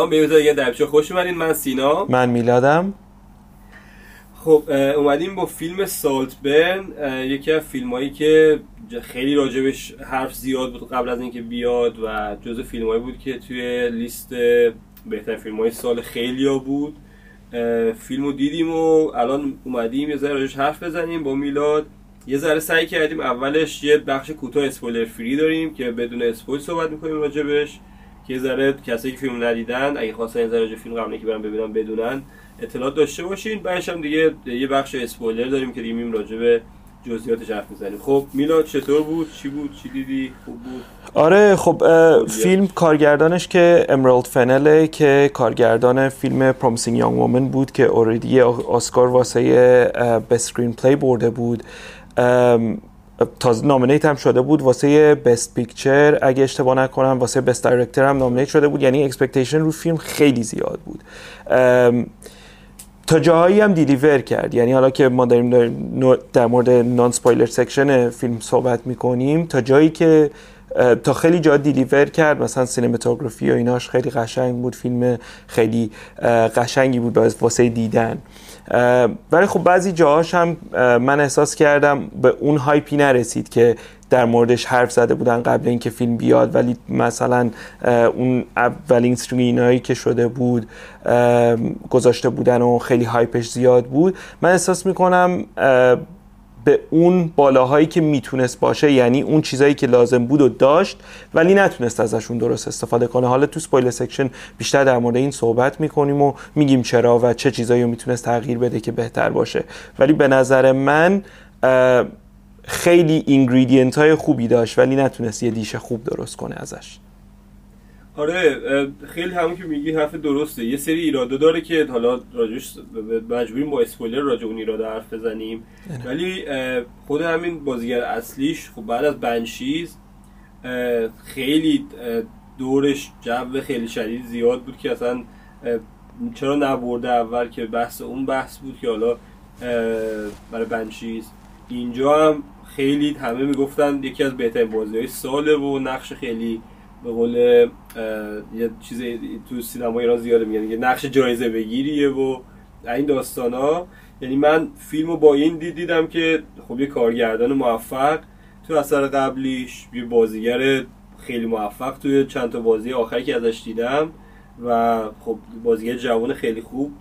سلام به یه دربچه خوش اومدین. من سینا. من میلادم. خب اومدیم با فیلم سالت برن. یکی از فیلم هایی که خیلی راجبش حرف زیاد بود قبل از اینکه بیاد و جز فیلم هایی بود که توی لیست بهترین فیلم های سال خیلی ها بود. فیلم رو دیدیم و الان اومدیم یه ذره راجبش حرف بزنیم با میلاد. یه ذره سعی کردیم اولش یه بخش کوتاه اسپویلر فری داریم که بدون اسپویل صحبت می‌کنیم راجبش. که ذره کسایی که فیلم ندیدن اگه خواستن ذره فیلم قبل که برن ببینن بدونن اطلاعات داشته باشین. بعدش هم دیگه یه بخش اسپویلر داریم که دیگه میایم راجع به جزئیاتش حرف می‌زنیم. خب میلاد چطور بود؟ چی بود؟ چی دیدی؟ خوب بود؟ آره خب فیلم کارگردانش که امرالد فنله که کارگردان فیلم Promising Young Woman بود که award ی اسکار واسه best screenplay برده بود. تازه nominate هم شده بود واسه best picture اگه اشتباه نکنم واسه best director هم nominate شده بود. یعنی expectation رو فیلم خیلی زیاد بود. تا جاهایی هم deliver کرد. یعنی حالا که ما داریم در مورد non spoiler section فیلم صحبت می‌کنیم تا جایی که تا خیلی جا deliver کرد مثلا cinematography و ایناش خیلی قشنگ بود. فیلم خیلی قشنگی بود واسه دیدن. ولی خب بعضی جاهاش هم من احساس کردم به اون hype ی نرسید که در موردش حرف زده بودن قبل اینکه فیلم بیاد. ولی مثلا اون اولین هایی که شده بود گذاشته بودن و خیلی hype ش زیاد بود. من احساس می‌کنم به اون بالاهایی که می‌تونست باشه یعنی اون چیزایی که لازم بود و داشت ولی نتونست ازشون درست استفاده کنه. حالا تو spoiler section بیشتر در مورد این صحبت می‌کنیم و میگیم چرا و چه چیزایی می‌تونست تغییر بده که بهتر باشه. ولی به نظر من خیلی اینگریدینت های خوبی داشت ولی نتونست یه دیش خوب درست کنه ازش. آره خیلی همون که میگی حرف درسته. یه سری ایراده داره که حالا راجش مجبوریم با اسپویلر راجع اون ایراده حرف بزنیم. ولی خود همین بازیگر اصلیش خب بعد از بنشیز خیلی دورش جو خیلی شدید زیاد بود که اصلا چرا نبرده اول که بحث اون بحث بود که حالا برای بنشیز. اینجا هم خیلی همه می‌گفتن یکی از بهترین بازی های ساله و نقش خیلی به قول یه چیز تو سینما ایران زیاده میگن یه نقش جایزه بگیریه و این داستان ها یعنی من فیلم رو با این دید دیدم که خب یه کارگردان موفق تو اثر قبلیش یه بازیگر خیلی موفق توی چند تا بازی آخری که ازش دیدم و خب بازیگر جوان خیلی خوب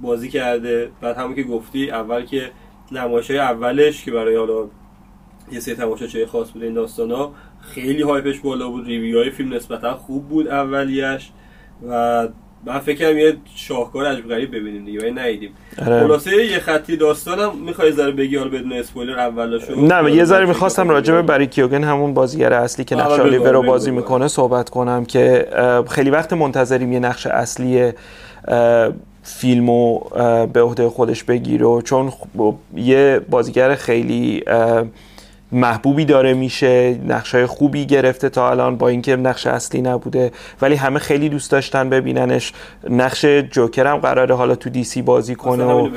بازی کرده. بعد همون که گفتی اول که نمایش اولش که برای حالا یه سری تماشاچی خاص بود این داستان ها خیلی هایپش بالا بود. ریویو های فیلم نسبتا خوب بود اولیش و من فکرم یه شاهکار عجب غریب ببینیم دیگه ولی ندیدیم. آره. خلاصه یه خطی داستانم می‌خوای ذره بگی؟ حالا بدون اسپویلر اولاشو نه یه ذره می‌خواستم راجع به بری کیوگن همون بازیگر اصلی که نقش آلیور رو بازی می‌کنه صحبت کنم که خیلی وقت منتظریم یه نقش اصلی فیلمو به عهده خودش بگیره. چون یه بازیگر خیلی محبوبی داره میشه نقشای خوبی گرفته تا الان با اینکه نقش اصلی نبوده. ولی همه خیلی دوست داشتن ببیننش. نقش جوکر هم قراره حالا تو دی سی بازی کنه و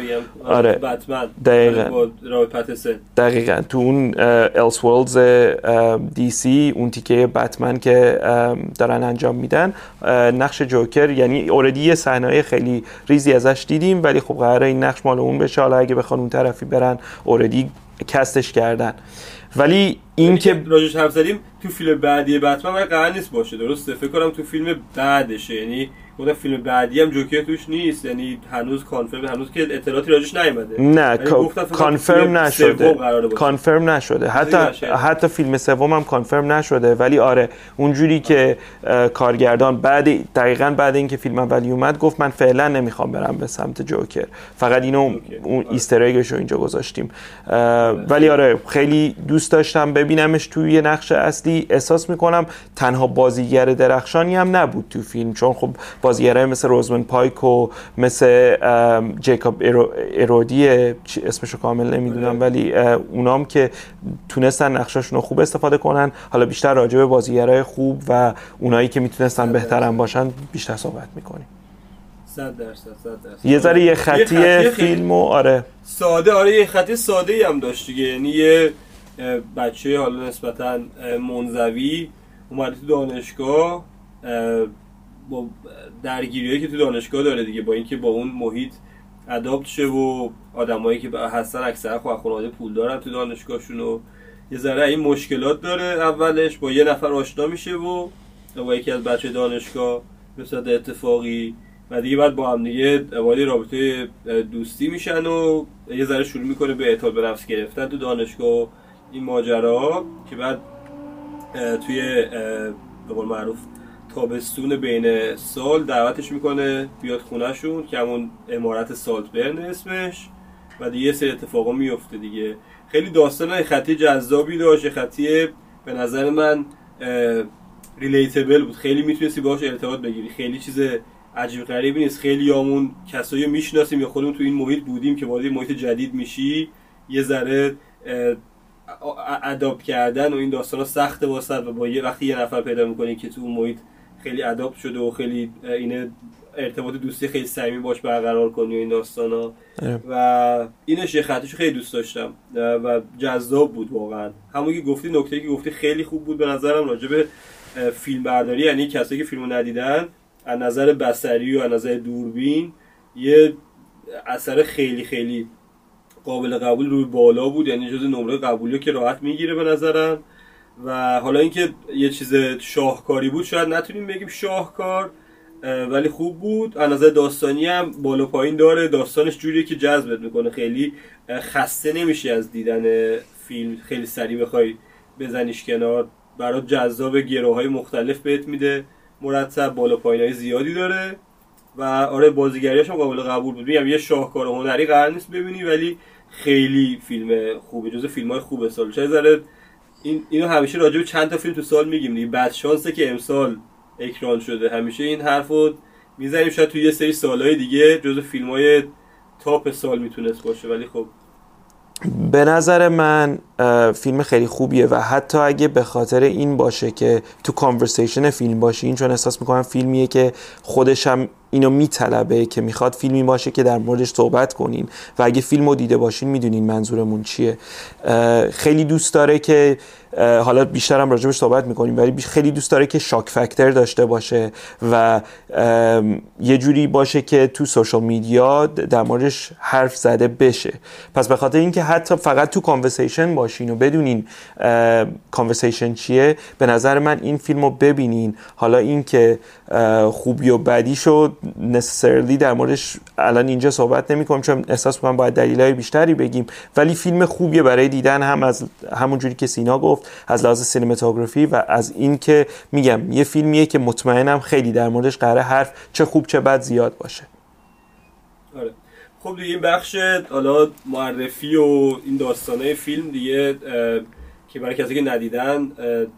آره. دقیقا. دقیقا. تو اون الس ورلدز دی سی اون تیکه بتمن که دارن انجام میدن. نقش جوکر یعنی اوردی یه صحنه خیلی ریزی ازش دیدیم ولی خب قراره این نقش مال اون بشه. حالا اگه بخوان اون طرفی برن اوردی کستش کردن. ولی این که راجش حرف زدیم تو فیلم بعدی بتمن قرار نیست باشه درسته؟ فکر کنم تو فیلم بعدشه یعنی گفتم فیلم بعدی هم جوکر توش نیست یعنی هنوز کانفرم هنوز که اطلاعاتی راجش نیومده. نه کانفرم نشده. کانفرم نشده. حتی حتی فیلم سوم هم کانفرم نشده. ولی آره اونجوری که کارگردان بعد دقیقا بعد اینکه فیلم اولی اومد گفت من فعلا نمی‌خوام برم به سمت جوکر. فقط اینو اون ایستر رو اینجا گذاشتیم. ولی آره خیلی دوست داشتم ببینمش توی یه نقش اصلی. احساس می‌کنم تنها بازیگر درخشانی هم نبود تو فیلم. چون خب بازیگرای مثل روزمن پایک و مثل جیکاب ارودی اسمشو کامل نمی‌دونم ولی اونام که تونستن نقشاشون رو خوب استفاده کنن. حالا بیشتر راجع به بازیگرای خوب و اونایی که می‌تونستن بهترم باشن بیشتر صحبت می‌کنیم. صد درصد صد درصد. یه ذره یه خطی فیلم و آره. ساده آره یه خطی ساده ای هم داشت دیگه. یعنی یه بچه حالا نسبتا منزوی اومده تو دانشگاه با درگیریایی که تو دانشگاه داره دیگه با اینکه با اون محیط ادابت شه و آدمایی که هستن اکثر خب خانواده پول دارن تو دانشگاهشون و یه ذره این مشکلات داره اولش با یه نفر آشنا میشه و با یکی از بچه دانشگاه مثل اتفاقی و دیگه بعد با هم دیگه وارد رابطه دوستی میشن و یه ذره شروع می‌کنه به اعتماد به نفس گرفتن تو دانشگاه این ماجرا که بعد توی به قول معروف تابستون بین سال دعوتش می‌کنه بیاد خونهشون که همون امارت سالت برن اسمش. و دیگه یه سری اتفاقا میفته دیگه. خیلی داستان خطی جذابی داشت خطی به نظر من ریلیتبل بود. خیلی می‌تونستی باهاش ارتباط بگیری. خیلی چیز عجیب غریبی نیست. خیلی همون کسایی می‌شناسیم یا خودمون تو این محیط بودیم که وارد محیط جدید میشی یه ذره اداپت کردن و این داستان سخته واسه و با یه وقتی یه نفر پیدا می‌کنی که تو اون محیط خیلی اداپت شده و خیلی اینه ارتباط دوستی خیلی صمیمی باش برقرار کنی و این داستانا. و اینش یه خطش خیلی دوست داشتم. و جذاب بود واقعا. همون که گفتی نکته که گفتی خیلی خوب بود به نظرم راجع به فیلم برداری یعنی کسایی که فیلمو ندیدن از نظر بسری و از نظر دوربین یه اثر خیلی خیلی قابل قبول روی بالا بود. یعنی جز نمره قبولی که راحت می‌گیره به نظرم. و حالا اینکه یه چیز شاهکاری بود شاید نتونیم بگیم شاهکار ولی خوب بود. از نظر داستانی هم بالا پایین داره. داستانش جوریه که جذبت می‌کنه. خیلی خسته نمیشی از دیدن فیلم. خیلی سریع بخوای بزنیش کنار. برات جذاب گروه مختلف بهت میده. مرتب بالا پایین های زیادی داره. و آره بازیگریش هم قابل قبول بود. میگم یه شاهکار هنری قرار نیست ببینی ولی خیلی فیلم خوبه جز فیلم های خوبه سال چه این اینو همیشه راجع به چند تا فیلم تو سال میگیم دیگه. بعد شانسه که امسال اکران شده. همیشه این حرفو می‌زنیم. شاید توی یه سری سالهای دیگه جز فیلم های تاپ سال می‌تونست باشه. ولی خب. به نظر من فیلم خیلی خوبیه و حتی اگه به خاطر این باشه که تو کانورسیشن فیلم باشه این چون احساس می‌کنم فیلمیه که خودش هم اینو میطلبه که می‌خواد فیلمی باشه که در موردش صحبت کنین. و اگه فیلم رو دیده باشین می‌دونین منظورمون چیه. خیلی دوست داره که حالا بیشتر هم راجبش صحبت می‌کنیم ولی خیلی دوست داره که shock factor داشته باشه و یه جوری باشه که تو social media در موردش حرف زده بشه. پس به خاطر اینکه حتی فقط تو conversation باشین و بدونین conversation چیه به نظر من این فیلم رو ببینین. حالا اینکه خوبی و بدی شد necessarily در موردش الان اینجا صحبت نمی کنم چون احساس می‌کنم باید دلیلای بیشتری بگیم. ولی فیلم خوبیه برای دیدن هم از همون جوری که سینا گفت. از لحاظ سینماتوگرافی و از اینکه میگم یه فیلمیه که مطمئنم خیلی در موردش قراره حرف چه خوب چه بد زیاد باشه. آره. خب دیگه این بخش حالا معرفی و این داستانه فیلم دیگه که برای کسی که ندیدن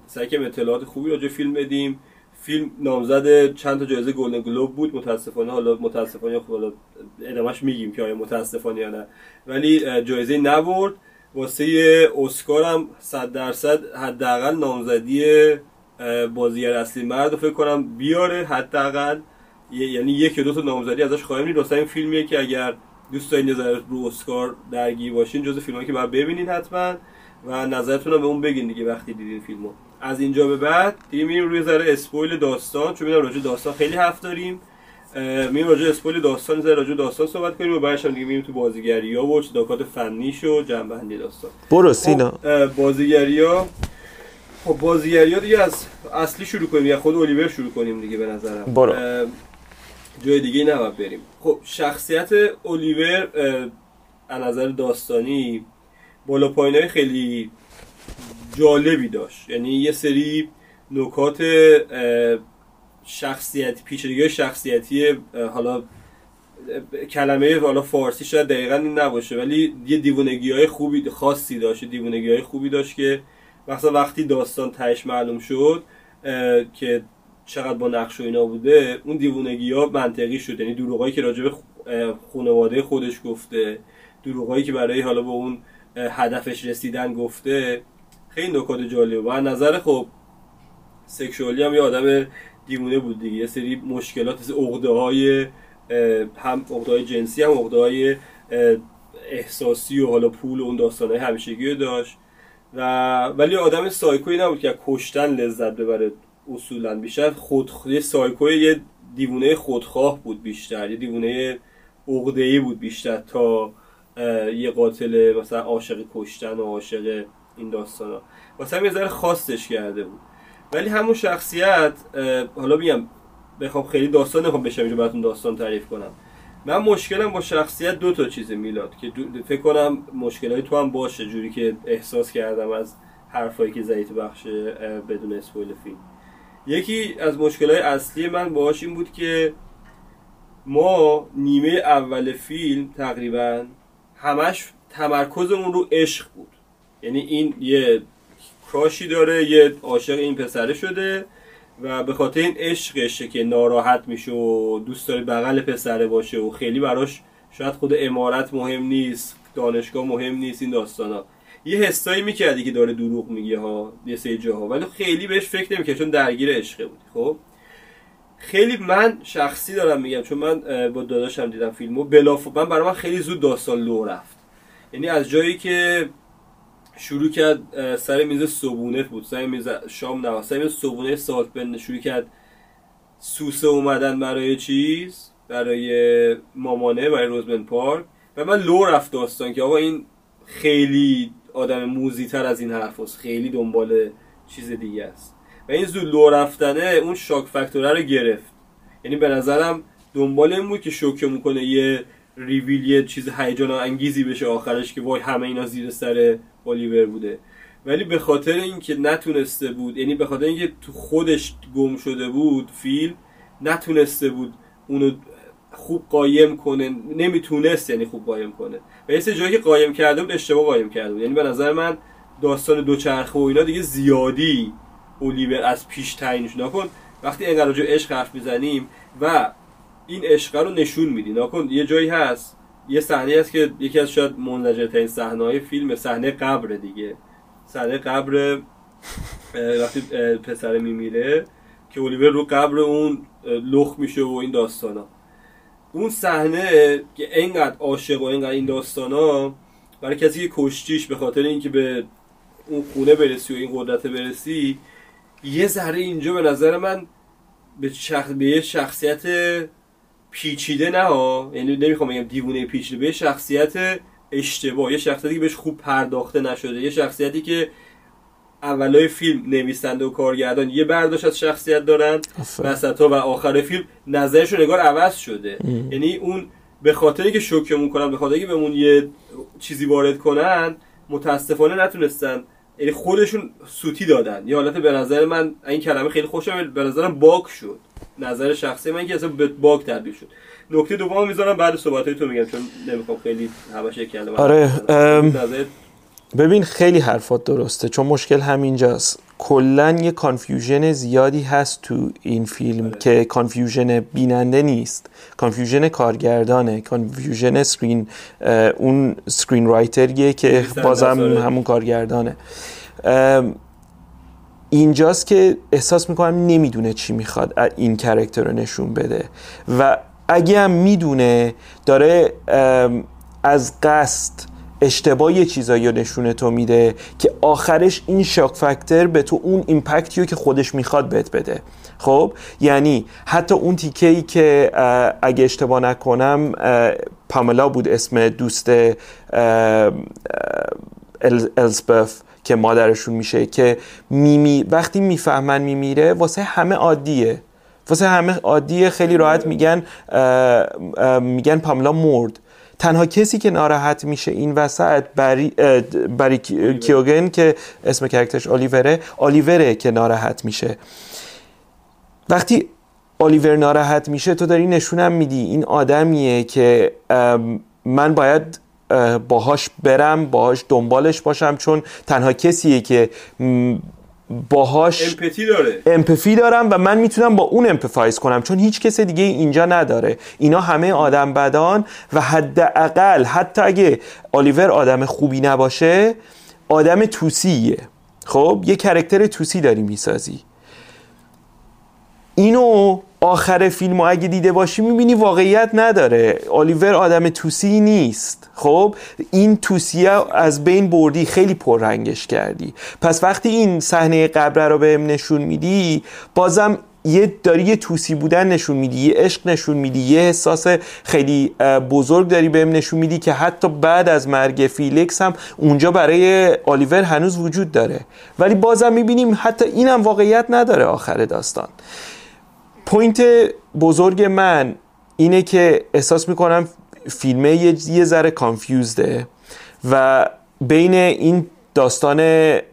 سعی که اطلاعات خوبی راجع فیلم بدیم. فیلم نامزد چند تا جایزه گلدن گلوب بود. متاسفانه حالا متاسفانه خب ادامش میگیم که آیا متاسفانه یا نه. ولی جایزه نبرد. واسه اسکار هم 100 درصد حداقل نامزدی بازیگر اصلی مرد فکر کنم بیاره حداقل. یعنی یک یا دو تا نامزدی ازش خواهیم دید. این فیلمیه که اگر دوست دارین نظر رو اسکار درگیر باشین جز فیلمایی که باید ببینید حتما و نظرتون به اون بگین دیگه وقتی دیدین فیلمو. از اینجا به بعد دیگه میریم روی ذره اسپویل داستان. چون می‌دونم راجع داستان خیلی حرف داریم. میریم راجع اسپویل داستان ذره راجع داستان صحبت کنیم و بعدش هم دیگه میریم تو بازیگری ها و داکات فنیش و جنبندی داستان. برو سینا. خب، بازیگری ها خب بازیگری ها دیگه از اصلی شروع کنیم یا خود الیور شروع کنیم دیگه به نظرم. برو. جای دیگه نباید بریم. خب شخصیت الیور از نظر داستانی بالا پایین خیلی جالبی داشت. یعنی یه سری نکات شخصیت پیچیدگی شخصیتی حالا کلمه حالا فارسی شاید دقیقا این نباشه ولی یه دیوونگی های خوبی خاصی داشت دیوونگی های خوبی داشت که مثلا وقتی داستان تهش معلوم شد که چقدر با نقش و اینا بوده اون دیوونگی ها منطقی شد. یعنی دروغایی که راجع به خانواده خودش گفته دروغایی که برای حالا به اون هدفش رسیدن گفته خیلی نکات جالبه. و نظر خب سکشوالی هم یه آدم دیوونه بود دیگه. یه سری مشکلات عقده های هم عقده های جنسی هم عقده های احساسی و حالا پول و اون داستانه همیشگی داشت. و ولی آدم سایکوی نبود که کشتن لذت ببره اصولا. بیشتر خود خود سایکوی یه دیوونه خودخواه بود بیشتر. یه دیوونه عقده‌ای بود بیشتر تا یه قاتل مثلا عاشق کشتن و عاشق این داستان ها واسه یه ذره خواستش کرده بود. ولی همون شخصیت حالا میگم بخوام خیلی داستان نخوام بشم اینجا براتون داستان تعریف کنم. من مشکلم با شخصیت دو تا چیز میلاد که فکر کنم مشکلای تو هم باشه جوری که احساس کردم از حرفایی که زیت بخش بدون اسپویل فیلم. یکی از مشکلای اصلی من باهاش این بود که ما نیمه اول فیلم تقریبا همش تمرکزمون رو عشق بود. یعنی این یه کراشی داره یه عاشق این پسره شده و به خاطر این عشقشه که ناراحت میشه و دوست داره بغل پسره باشه و خیلی براش شاید خود امارت مهم نیست دانشگاه مهم نیست این داستانا. یه حسایی می‌کردی که داره دروغ میگه ها یه سری جاها. ولی خیلی بهش فکر نمی‌کرد چون درگیر عشقه بودی خب؟ خیلی من شخصی دارم میگم چون من با داداشم دیدم فیلمو بلاف من برای خیلی زود داستان لو رفت. یعنی از جایی که شروع کرد سر میز صبونه بود. سر میز شام نه سر میز صبونه سالت شروع کرد. سوسه اومدن برای چیز؟ برای مامانه برای روزبن پارک. و من لو رفت داستان که آقا این خیلی آدم موزی تر از این حرف هست. خیلی دنبال چیز دیگه است. و این زود لو رفتنه اون شاک فکتوره رو گرفت. یعنی به نظرم دنبال این بود که شوکه می‌کنه یه ریویل یه چیز هیجان انگیزی بشه آخرش که وای همه اینا زیر سر الیور بوده. ولی به خاطر اینکه نتونسته بود یعنی به خاطر اینکه تو خودش گم شده بود فیلم نتونسته بود اونو خوب قایم کنه نمی‌تونست یعنی خوب قایم کنه. و یه جایی که قایم کرده بود اشتباه قایم کرده بود. یعنی به نظر من داستان دوچرخه و اینا دیگه زیادی اولیور از پیش تعیین شد. نکن وقتی اینقدر راجع عشق حرف می‌زنیم و این عشق رو نشون میدی. نکن یه جایی هست یه صحنه هست که یکی از شاید منزجرترین صحنه های فیلم صحنه قبر دیگه. صحنه قبر وقتی پسر میمیره که اولیور رو قبر اون لخ میشه و این داستانا. اون صحنه که اینقدر عاشق و اینقدر این داستانا برای کسی که کشتیش به خاطر اینکه به اون خونه برسی و این قدرت برسی یه ذره اینجا به نظر من به, شخص... به یه شخصیت پیچیده نه ها. یعنی نمی‌خوام بگم دیوونه پیچیده. به شخصیت اشتباه یه شخصیتی که بهش خوب پرداخته نشده. یه شخصیتی که اولای فیلم نویسنده و کارگردان یه برداشت از شخصیت دارن. وسطا و آخر فیلم نظرشون نگار عوض شده. یعنی اون به خاطری که شوکمون کنن به خاطری که بهمون یه چیزی وارد کنن متاسفانه نتونستن. یعنی خودشون سوتی دادن. یه حالت به نظر من این کلمه خیلی خوشم به نظرم باک شد. نظر شخصی من که اصلا به باگ تبدیل شد. نکته دوم می‌ذارم بعد صحبت تو میگم چون نمی‌خوام خیلی همش یک کلمه آره ببین خیلی حرفات درسته چون مشکل همینجاست. کلا یه confusion زیادی هست تو این فیلم آره. که confusion بیننده نیست. confusion کارگردانه confusion screen اون screenwriter یه که بازم همون کارگردانه. اینجاست که احساس می‌کنم نمی‌دونه چی می‌خواد این character رو نشون بده. و اگه هم می‌دونه داره از قصد اشتباه یه چیزایی رو نشونه تو میده که آخرش این شاک فکتر به تو اون ایمپکتی رو که خودش می‌خواد بهت بده. خب؟ یعنی حتی اون تیکه ای که اگه اشتباه نکنم پاملا بود اسم دوست الزبف که مادرشون میشه که میمی وقتی می‌فهمن میمیره واسه همه عادیه. واسه همه عادیه خیلی راحت میگن میگن پاملا مرد. تنها کسی که ناراحت میشه این وسط بری, بری کیوگن که اسم کرکترش آلیوره آلیوره که ناراحت میشه. وقتی آلیور ناراحت میشه تو داری نشونم میدی. این آدمیه که من باید باهاش برم باهاش دنبالش باشم چون تنها کسیه که باهاش empathy داره. empathy دارم و من می‌تونم با اون empathize کنم چون هیچ کس دیگه اینجا نداره. اینا همه آدم بدان و حداقل حتی اگه آلیور آدم خوبی نباشه آدم توسریه. خب یه character توسی داری می‌سازی. اینو آخر فیلم اگه دیده باشی می‌بینی واقعیت نداره. آلیور آدم توسی نیست. خب؟ این توسیه از بین بردی خیلی پررنگش کردی. پس وقتی این صحنه قبره رو بهم نشون میدی بازم یه داری یه توسی بودن نشون میدی یه عشق نشون میدی یه احساس خیلی بزرگ داری بهم نشون میدی که حتی بعد از مرگ فیلیکس هم اونجا برای آلیور هنوز وجود داره. ولی بازم می‌بینیم حتی اینم واقعیت نداره آخر داستان. point بزرگ من اینه که احساس می‌کنم فیلمه یه ذره confused ه و بین این داستان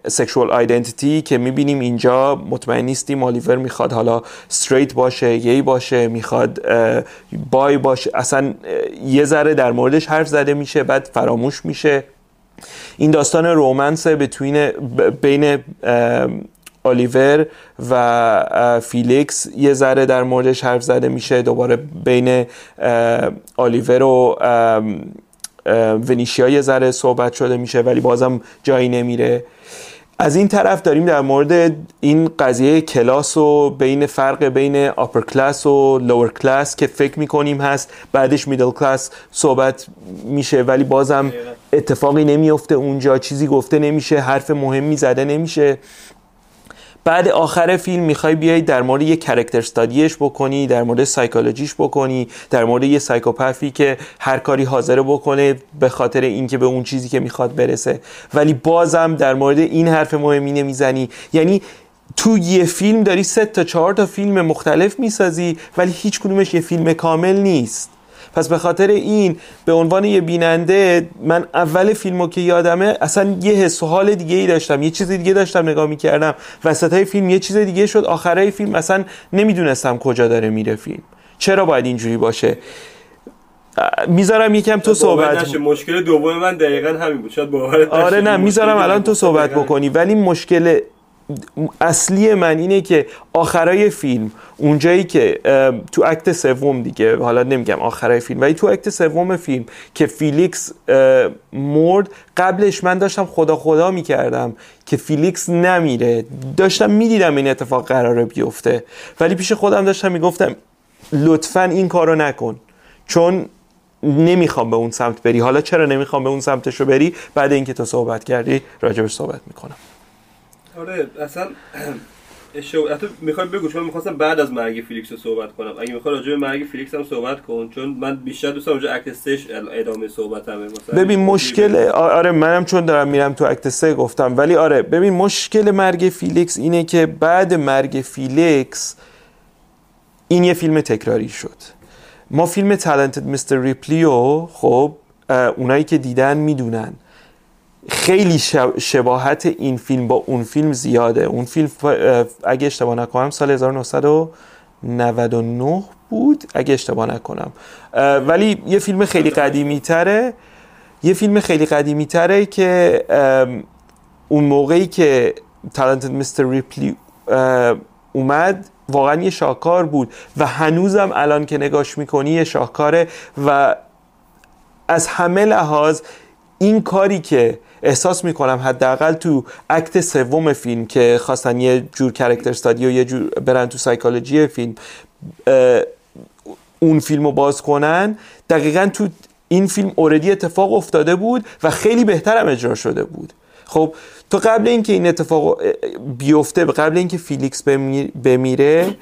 sexual identity که می‌بینیم اینجا مطمئن نیستیم آلیور می‌خواد حالا straight باشه یی باشه می‌خواد bi باشه اصلا یه ذره در موردش حرف زده میشه بعد فراموش میشه. این داستان romance بین آلیور و فیلیکس یه ذره در موردش حرف زده میشه. دوباره بین آلیور و ونیشیا یه ذره صحبت شده میشه ولی بازم جایی نمیره. از این طرف داریم در مورد این قضیه کلاس و بین فرق بین upper class و lower class که فکر می‌کنیم هست. بعدش middle class صحبت میشه ولی بازم اتفاقی نمیفته اونجا. چیزی گفته نمیشه حرف مهمی زده نمیشه. بعد آخر فیلم می‌خوای بیای در مورد یه character study ش بکنی در مورد سایکولوژیش بکنی در مورد یه سایکوپفی که هر کاری حاضر بکنه به خاطر اینکه به اون چیزی که می‌خواد برسه. ولی بازم در مورد این حرف مهمی نمی‌زنی. یعنی تو یه فیلم داری سه تا چهار تا فیلم مختلف می‌سازی ولی هیچ کدومش یه فیلم کامل نیست. پس به خاطر این به عنوان یه بیننده من اول فیلمو که یادمه اصلا یه حس و حال دیگه ای داشتم یه چیز دیگه داشتم نگاه می‌کردم. وسط های فیلم یه چیز دیگه شد آخرای فیلم اصلا نمی‌دونستم کجا داره میره فیلم. چرا باید اینجوری باشه؟ می‌ذارم یکم تو صحبت مشکل دوم من دقیقا همین بود. شاید آره نه می‌ذارم الان تو صحبت بکنی. ولی مشکل اصلی من اینه که آخرای فیلم اونجایی که تو act سوم دیگه حالا نمیگم آخرای فیلم ولی تو act سوم فیلم که فیلیکس مرد قبلش من داشتم خدا خدا می‌کردم که فیلیکس نمیره. داشتم می‌دیدم این اتفاق قراره بیفته. ولی پیش خودم داشتم می‌گفتم لطفا این کارو نکن. چون نمی‌خوام به اون سمت بری. حالا چرا نمی‌خوام به اون سمتشو بری؟ بعد اینکه تو صحبت کردی راجبش صحبت می‌کنم. آره اصلا شو... حتی می‌خوام بگو چون می‌خواستم بعد از مرگ فیلیکس رو صحبت کنم. اگه می‌خوای راجع به مرگ فیلیکس هم صحبت کن چون من بیشتر دوست دارم act ادامه صحبت هم ببین مشکل آره منم چون دارم میرم تو act گفتم ولی آره ببین مشکل مرگ فیلیکس اینه که بعد مرگ فیلیکس این یه فیلم تکراری شد. ما فیلم Talented Mr. Ripley و خب اونایی که دیدن می‌دونن. خیلی شباهت این فیلم با اون فیلم زیاده. اون فیلم اگه اشتباه نکنم سال 1999 بود اگه اشتباه نکنم. ولی یه فیلم خیلی قدیمی تره یه فیلم خیلی قدیمی تره که اون موقعی که Talented Mr. Ripley اومد واقعا یه شاهکار بود و هنوزم الان که نگاش می‌کنی یه شاهکاره و از همه لحاظ این کاری که احساس می‌کنم حداقل تو act سوم فیلم که خواستن یه جور character study و یه جور برن تو سایکولوژی فیلم اون فیلم رو باز کنن دقیقا تو این فیلم already اتفاق افتاده بود و خیلی بهترم اجرا شده بود. خب تو قبل اینکه این اتفاق بیفته قبل اینکه فیلیکس بمیره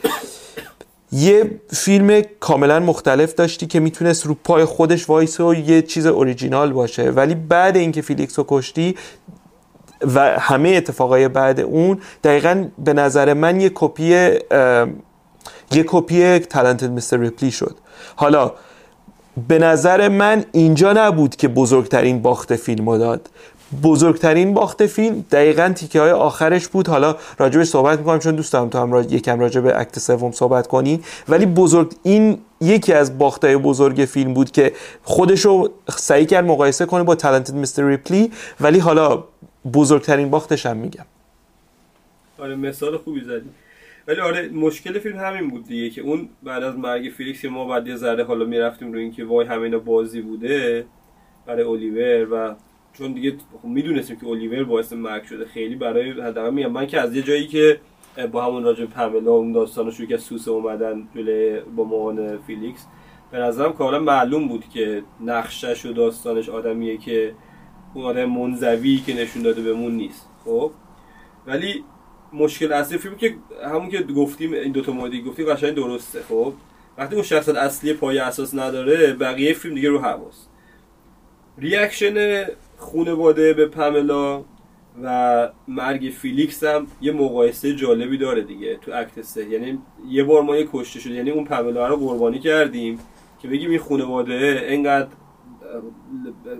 یه فیلم کاملا مختلف داشتی که می‌تونست رو پای خودش وایسه و یه چیز اوریجینال باشه. ولی بعد اینکه فیلیکس رو کشتی و همه اتفاقای بعد اون دقیقا به نظر من یه کپی یه کپی Talented Mr. Ripley شد. حالا به نظر من اینجا نبود که بزرگترین باخت فیلم داد. بزرگترین باخت فیلم دقیقا تیکه های آخرش بود. حالا راجبش صحبت می‌کنم چون دوست دارم تو هم. یکم راجع به act سوم صحبت کنی ولی بزرگ این یکی از باختای بزرگ فیلم بود که خودشو سعی کرد مقایسه کنه با Talented Mr. Ripley ولی حالا بزرگترین باختش هم میگم. آره مثال خوبی زدی. ولی آره مشکل فیلم همین بود دیگه که اون بعد از مرگ فیلیکس ما بعد یه ذره حالا می‌رفتیم رو اینکه وای همینا بازی بوده برای الیور و چون دیگه خب می‌دونستیم که الیور باعث مرگ شده. خیلی برای حداقل میگم من که از یه جایی که با همون راجع پملا اون داستانو شروع که سوس اومدن جلوی با مامان فیلیکس به نظرم کاملا معلوم بود که نقشش و داستانش آدمیه که اون آدم منزوی که نشون داده بهمون نیست. خب؟ ولی مشکل اصلی فیلم که همون که گفتیم این دوتا مورد گفتیم قشنگ درسته. خب؟ وقتی اون شخصیت اصلی پای اساس نداره بقیه فیلم دیگه رو هواست reaction خونواده به پاملا و مرگ فیلیکس هم یه مقایسه جالبی داره دیگه تو act سه. یعنی یه بار ما یه کشته شد. یعنی اون پاملا رو قربانی کردیم که بگیم این خونواده انقدر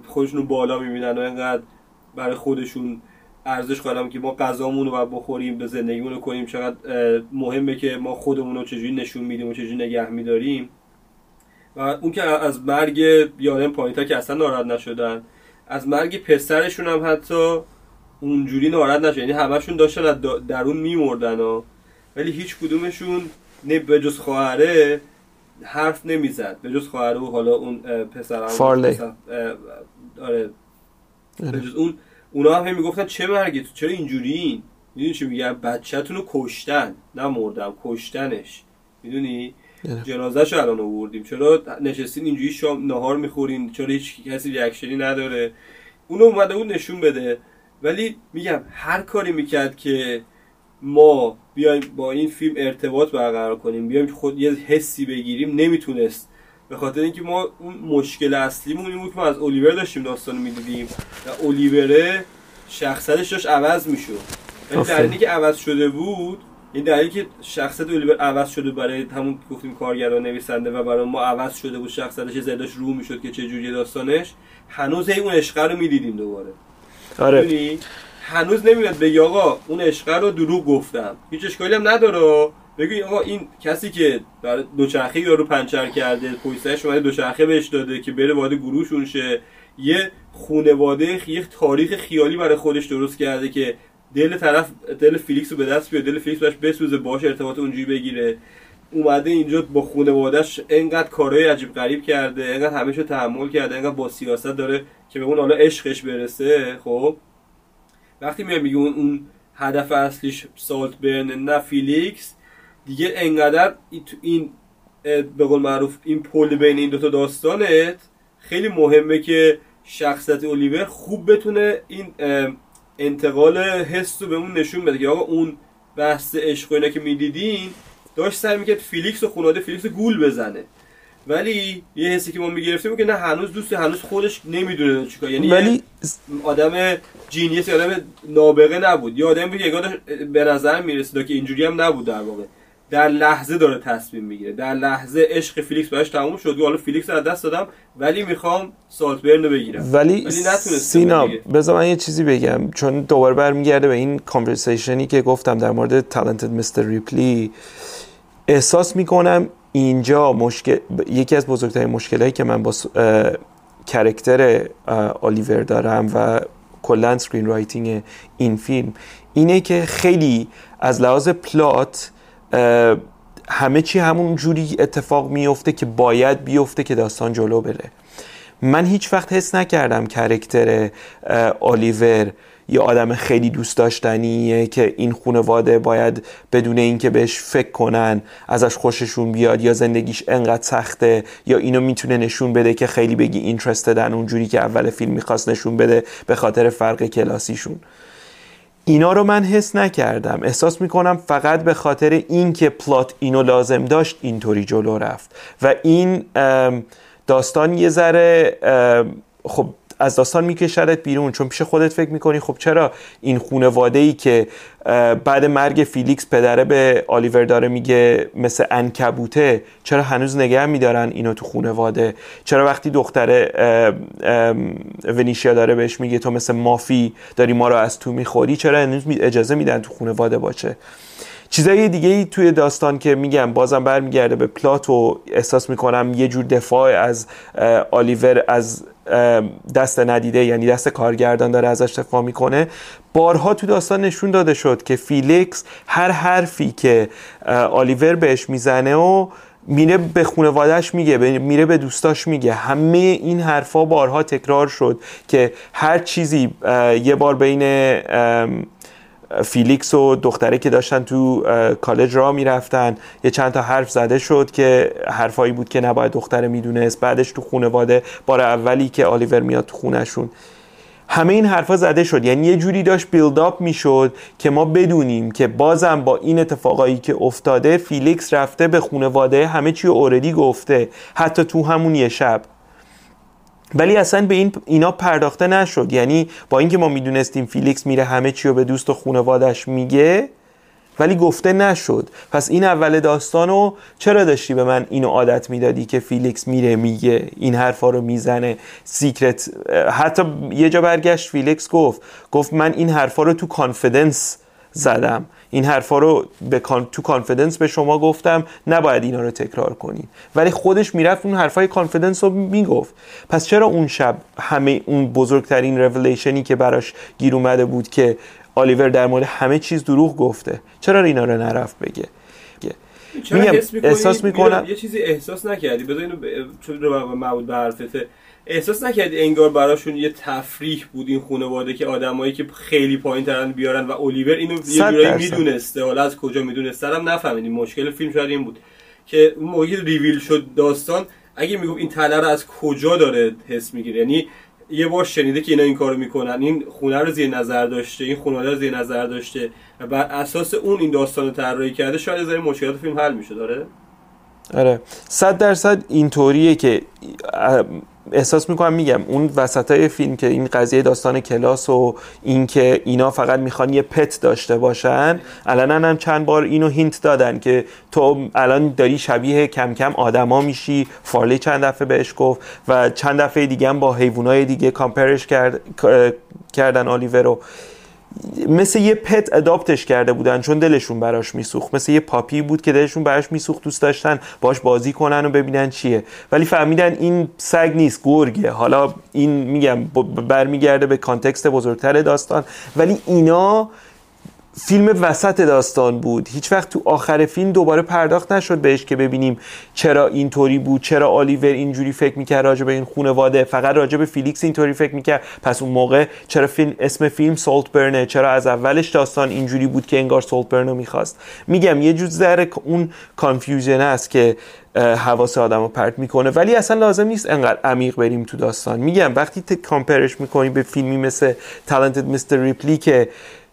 خودشون بالا می‌بینن و انقدر برای خودشون ارزش قائلن که ما غذامون رو بخوریم به زندگیمون رو کنیم. چقدر مهمه که ما خودمون رو چجوری نشون میدیم و چجوری نگه میداریم و اون که از مرگ یادم پایینتا که اصلا ناراحت نشدن از مرگ پسرشون هم حتی اونجوری ناراحت نشد. یعنی همشون داشتن از درون میمردن ها ولی هیچ کدومشون نه به جز خواهره حرف نمی‌زد. به جز خواهره و حالا اون پسر فارلی. آره. به جز اون اونا هم می‌گفتن چه مرگی تو؟ چرا اینجوری این؟ می‌دونی چی میگن بچه‌تون رو کشتن. نه مردم کشتنش. می‌دونی؟ جنازه رو الان آوردیم. چرا نشستین اینجوری شام نهار می‌خورین؟ چرا هیچ کسی ریاکشنی نداره؟ اونو اومده اون نشون بده. ولی میگم هر کاری می‌کرد که ما بیایم با این فیلم ارتباط برقرار کنیم بیایم خود یه حسی بگیریم نمی‌تونست. به خاطر اینکه ما اون مشکل اصلیمون این بود که ما از الیور داشتیم داستان می‌دیدیم. و الیوره شخصیتش داشت عوض می‌شد. ولی در که عوض شده بود این دلیلی که شخصیت الیور عوض شده برای همون گفتیم کارگردان نویسنده و برای ما عوض شده بود شخصیتش زداش رو می‌شد که چه جوری داستانش هنوز اون عشق رو می‌دیدیم دوباره. آره. هنوز نمیاد بگی آقا اون عشق رو دروغ گفتم. هیچ اشکالی هم نداره. بگی آقا این کسی که برای دوچرخه یارو پنچر کرده پویسش اومده دوچرخه بهش داده که بره وارد گروهشون شه. یه خونواده یه تاریخ خیالی برای خودش درست کرده که دل طرف دل فیلیکس رو به دست بیاره دل فیلیکس باش بسوزه باش ارتباط اونجوری بگیره. اومده اینجا با خونوادهش انقدر کارهای عجیب غریب کرده انقدر همیشه تحمل کرده انقدر با سیاست داره که به اون حالا عشقش برسه خب؟ وقتی میاد میگه اون هدف اصلیش Saltburn ه نه فیلیکس دیگه انقدر این به قول معروف این پل بین این دوتا داستانت خیلی مهمه که شخصیت الیور خوب بتونه این انتقال حس رو به اون نشون بده که آقا اون بحث عشق اینا که می‌دیدین داشت سعی می‌کرد فیلیکس و خونواده فیلیکس گول بزنه. ولی یه حسی که ما می‌گرفتیم که نه هنوز دوست هنوز خودش نمی‌دونه چیکار. یعنی ولی آدم genius آدم نابغه نبود. یه آدمی که به نظر می‌رسید که اینجوری هم نبود در واقع. در لحظه داره تصمیم می‌گیره. در لحظه عشق فیلیکس براش تموم شد. حالا فیلیکس رو دست دادم ولی می‌خوام سالتبرن رو بگیرم. ولی, ولی سینا بذار من یه چیزی بگم. چون دوباره برمیگرده به این conversation ی که گفتم در مورد Talented Mr. Ripley احساس می‌کنم اینجا مشکل یکی از بزرگترین مشکلهایی که من با character آلیور دارم و کلا screenwriting این فیلم اینه که خیلی از لحاظ پلات همه چی همون جوری اتفاق میفته که باید بیفته که داستان جلو بره. من هیچ وقت حس نکردم کرکتر آلیور یه آدم خیلی دوست داشتنیه که این خانواده باید بدون اینکه بهش فکر کنن ازش خوششون بیاد یا زندگیش انقدر سخته یا اینو می‌تونه نشون بده که خیلی بگی اینترستدن اونجوری که اول فیلم می‌خواست نشون بده به خاطر فرق کلاسیشون. اینا رو من حس نکردم. احساس می‌کنم فقط به خاطر اینکه plot اینو لازم داشت اینطوری جلو رفت. و این داستان یه ذره خب از داستان میکشدت بیرون. چون پیش خودت فکر می‌کنی خب چرا این خونواده ای که بعد مرگ فیلیکس پدره به آلیور داره میگه مثل عنکبوته چرا هنوز نگه میدارن اینو تو خونواده؟ چرا وقتی دختر ونیشیا داره بهش میگه تو مثل moth ی داری ما رو از تو می‌خوری؟ چرا هنوز اجازه میدن تو خونواده باشه؟ چیزای دیگه ای توی داستان که میگم بازم برمیگرده به plot و احساس می‌کنم یه جور دفاع از آلیور از دست ندیده یعنی دست کارگردان داره ازش دفاع می‌کنه. بارها تو داستان نشون داده شد که فیلیکس هر حرفی که آلیور بهش می‌زنه و میره به خانوادهش میگه میره به دوستاش میگه. همه این حرفا بارها تکرار شد که هر چیزی یه بار بین فیلیکس و دختره که داشتن تو کالج راه می‌رفتن. یه چند تا حرف زده شد که حرفایی بود که نباید دختره می‌دونست. بعدش تو خونواده بار اولی که آلیور میاد تو خونشون همه این حرفا زده شد. یعنی یه جوری داشت build می‌شد که ما بدونیم که بازم با این اتفاقایی که افتاده فیلیکس رفته به خانواده همه چی already گفته. حتی تو همون یه شب. ولی اصلا به این اینا پرداخته نشد. یعنی با اینکه ما می‌دونستیم فیلیکس میره همه چی رو به دوست و خانوادش میگه ولی گفته نشد. پس این اول داستانو چرا داشتی به من اینو عادت می‌دادی که فیلیکس میره میگه؟ این حرفا رو می‌زنه. secret حتی یه جا برگشت فیلیکس گفت گفت من این حرفا رو تو confidence زدم. این حرفا رو به تو confidence به شما گفتم نباید اینا رو تکرار کنی ولی خودش می‌رفت اون حرفای confidence رو می‌گفت. پس چرا اون شب همه اون بزرگترین ریولیشنی که براش گیر اومده بود که آلیور در مورد همه چیز دروغ گفته چرا اینا رو نرفت بگه؟ میگم احساس می‌کنم یه چیزی احساس نکردی. بذار اینو چون رو به حرفته. احساس نکردی انگار براشون یه تفریح بود این خانواده که آدمایی که خیلی پایین ترن بیارن و الیور اینو یه جورایی می‌دونسته. حالا از کجا می‌دونسته؟ هم نفهمیدیم مشکل فیلم شاید این بود که اون موقعی ریویل شد داستان اگه می‌گفت این تله رو از کجا داره حس می‌گیره؟ یعنی یه بار شنیده که اینا این کارو می‌کنن. این خونه رو زیر نظر داشته این خونه رو زیر نظر داشته و بر اساس اون این داستان رو طراحی کرده شاید از مشکلات فیلم حل میشه داره آره. صد درصد اینطوریه که احساس می‌کنم میگم اون وسط های فیلم که این قضیه داستان کلاس و اینکه اینا فقط می‌خوان یه پت داشته باشن الان هم چند بار اینو hint دادن که تو الان داری شبیه کم کم آدما میشی. فارلی چند دفعه بهش گفت و چند دفعه دیگه هم با حیوانای دیگه compare ش کرد کردن آلیور رو. مثل یه pet adopt ش کرده بودن چون دلشون براش میسوخت. مثل یه puppy بود که دلشون براش میسوخت دوست داشتن باش بازی کنن و ببینن چیه. ولی فهمیدن این سگ نیست گرگه. حالا این میگم برمیگرده به context بزرگتر داستان. ولی اینا فیلم وسط داستان بود. هیچ وقت تو آخر فیلم دوباره پرداخت نشد بهش که ببینیم چرا اینطوری بود چرا آلیور اینجوری فکر می‌کرد راجع به این خانواده. فقط راجع به فیلیکس اینطوری فکر می‌کرد. پس اون موقع چرا فیلم اسم فیلم سولت برنه چرا از اولش داستان اینجوری بود که انگار سولت برنو می‌خواست؟ میگم یه جور ذره اون confusion است که حواس آدم رو پرت می‌کنه. ولی اصلا لازم نیست انقدر عمیق بریم تو داستان. میگم وقتی compare ش می‌کنی به فیلمی مثل Talented Mr. Ripley که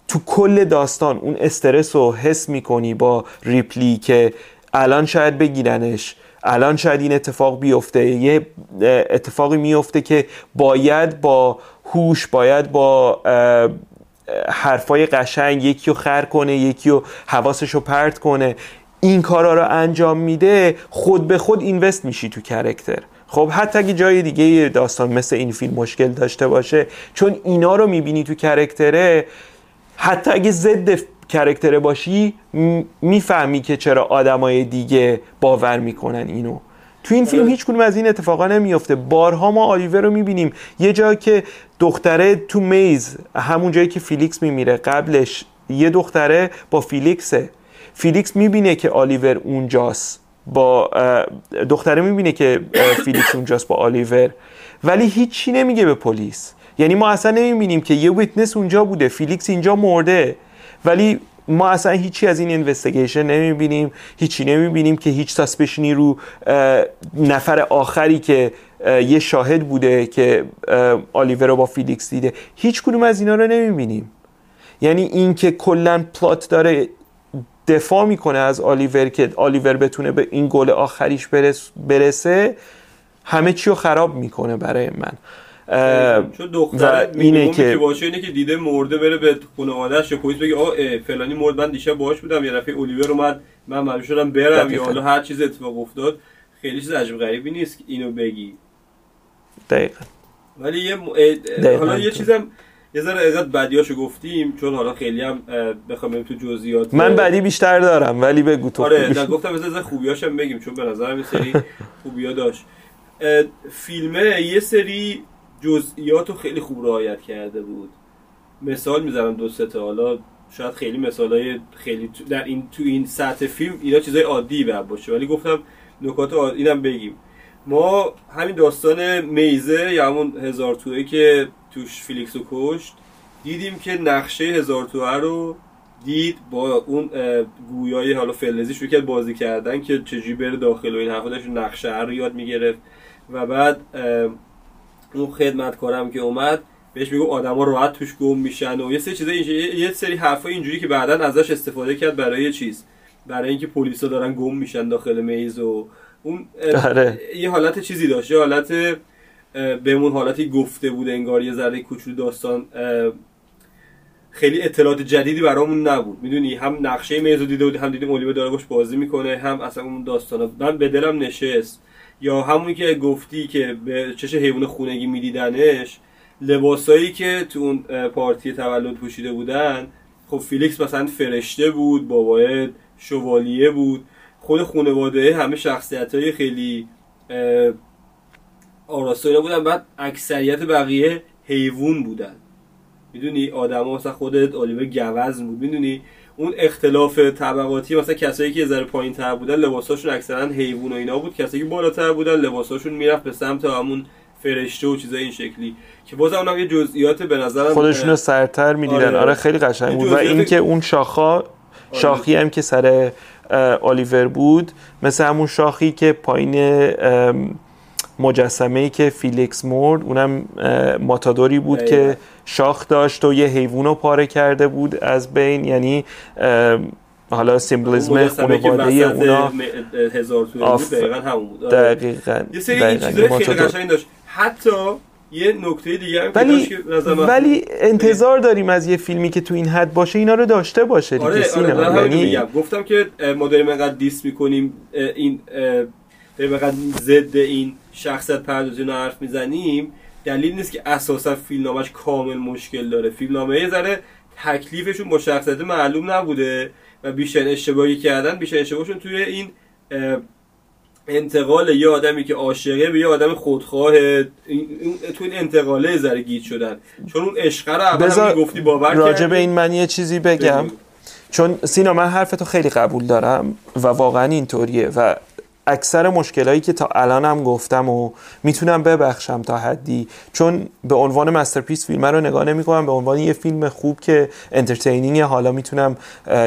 تو کل داستان اون استرس رو حس می‌کنی با ریپلی که الان شاید بگیرنش الان شاید این اتفاق بیفته. یه اتفاقی میفته که باید با هوش باید با حرفای قشنگ یکی رو خر کنه یکی رو حواسش رو پرت کنه. این کارا رو انجام میده خود به خود invest میشی تو character خب حتی اگه جای دیگه داستان مثل این فیلم مشکل داشته باشه چون اینا رو می‌بینی تو character ه حتی اگه ضد character ه باشی می‌فهمی که چرا آدمای دیگه باور می‌کنن اینو. تو این فیلم هیچ کدوم از این اتفاقا نمیافته. بارها ما آلیور رو می‌بینیم. یه جا که دختره تو میز همون جایی که فیلیکس میمیره. قبلش یه دختره با فیلیکسه. فیلیکس می‌بینه که آلیور اونجاست. با دختره می‌بینه که فیلیکس اونجاست با آلیور. ولی هیچی نمیگه به پلیس. یعنی ما اصلا نمی‌بینیم که یه witness اونجا بوده فیلیکس اینجا مرده. ولی ما اصلا هیچی از این investigation نمی‌بینیم هیچی نمی‌بینیم که هیچ suspicion ی رو نفر آخری که یه شاهد بوده که آلیور رو با فیلیکس دیده. هیچ کدوم از اینا رو نمی‌بینیم. یعنی این که کلا plot داره دفاع می‌کنه از آلیور که آلیور بتونه به این گل آخریش برسه همه چی رو خراب می‌کنه برای من. چون دختر اینه که باشه اینه که دیده مرده بره به خانواده‌اش یا پلیس بگه آ فلانی مرد من دیشب باهاش بودم یه دفعه الیور اومد من مجبور شدم برم یا حالا هر چیز اتفاق افتاد خیلی چیز عجیب غریبی نیست اینو بگی. دقیقا. ولی یه م... حالا یه چیزم یه ذره ازت بدیاشو گفتیم چون حالا خیلی هم بخوام تو جزئیات من بدی بیشتر دارم ولی بگو تو آره نه گفتم از خوبیاش هم بگیم چون به نظرم یه سری خوبیا داشت. فیلمه یه سری جزئیات رو خیلی خوب رعایت کرده بود. مثال می‌زنم دو سه حالا شاید خیلی مثالای خیلی در این تو این سطح فیلم اینا چیزای عادی بعد باشه. ولی گفتم نکات عادی اینم بگیم. ما همین داستان میزه یا همون هزار توه که توش فیلیکس رو کشت دیدیم که نقشه هزار توه رو دید با اون گویای حالا فلزی شروع کرد بازی کردن که چجوری بره داخل و این حرفا نقشه رو یاد می‌گرفت. و بعد اون خدمتکارم که اومد بهش میگم آدما راحت توش گم میشن و یه سری چیزا یه سری حرفا اینجوری که بعدا ازش استفاده کرد برای چیز؟ برای اینکه پلیسا دارن گم میشن داخل میز و اون آره. یه حالت چیزی داشت یه حالت بهمون حالتی گفته بود انگار یه ذره کوچولو داستان خیلی اطلاعات جدیدی برامون نبود. می‌دونی؟ هم نقشه میز رو دیده بودی هم دیدیم اولیو داره باش بازی می‌کنه هم اصلا اون داستان من به دلم نشست. یا همونی که گفتی که به چش حیوان خونگی میدیدنش لباسایی که تو اون پارتی تولد پوشیده بودن خب فیلیکس مثلا فرشته بود بابای شوالیه بود. خود خانواده همه شخصیت های خیلی آراسته بودن. بعد اکثریت بقیه حیوان بودن. می‌دونی؟ آدم ها مثلا خودت اولیور گوز بود. می‌دونی؟ اون اختلاف طبقاتی مثلا کسایی که ذره پایین تر بودن لباساشون اکثرا حیوان و اینا بود. کسایی که بالاتر بودن لباساشون می‌رفت به سمت همون فرشته و چیزای این شکلی. که باز اونم یه جزئیات به نظرم خودشونو سرتر می‌دیدن. آره, آره خیلی قشنگ بود. و اینکه اون شاخا آره. شاخی هم که سر آلیور بود مثل همون شاخی که پایین مجسمه ای که فیلیکس مرد اونم مینوتاوری بود که شاخ داشت و یه حیوان رو پاره کرده بود از بین. یعنی حالا symbolism خانواده اونا هزار بود دقیقا همون بود. آره. دقیقا یه سری این چیزای خیلی قشنگ داشت. حتی یه نکته دیگه هم ولی ولی انتظار داریم از یه فیلمی که تو این حد باشه اینا رو داشته باشه دیگه آره آره یعنی... گفتم که ما داریم اینقدر دیس می‌کنیم این داریم اینقدر ضد این شخصیت پردازی حرف می‌زنیم دلیل نیست که اساسا فیلمنامش کامل مشکل داره. فیلمنامه یه ذره تکلیفشون با شخصیت معلوم نبوده و بیشتر اشتباهی کردن بیشتر اشتباهشون توی این انتقال یه آدمی که عاشقه به یه آدم خودخواه تو این انتقاله ذره گیت شدن. چون اون عشق رو اول گفتی باور راجع به این من یه چیزی بگم. چون سینا من حرفتو خیلی قبول دارم و واقعا اینطوریه و اکثر مشکلایی که تا الان هم گفتم و می‌تونم ببخشم تا حدی چون به عنوان masterpiece فیلم رو نگاه نمی کنم به عنوان یه فیلم خوب که entertaining حالا می‌تونم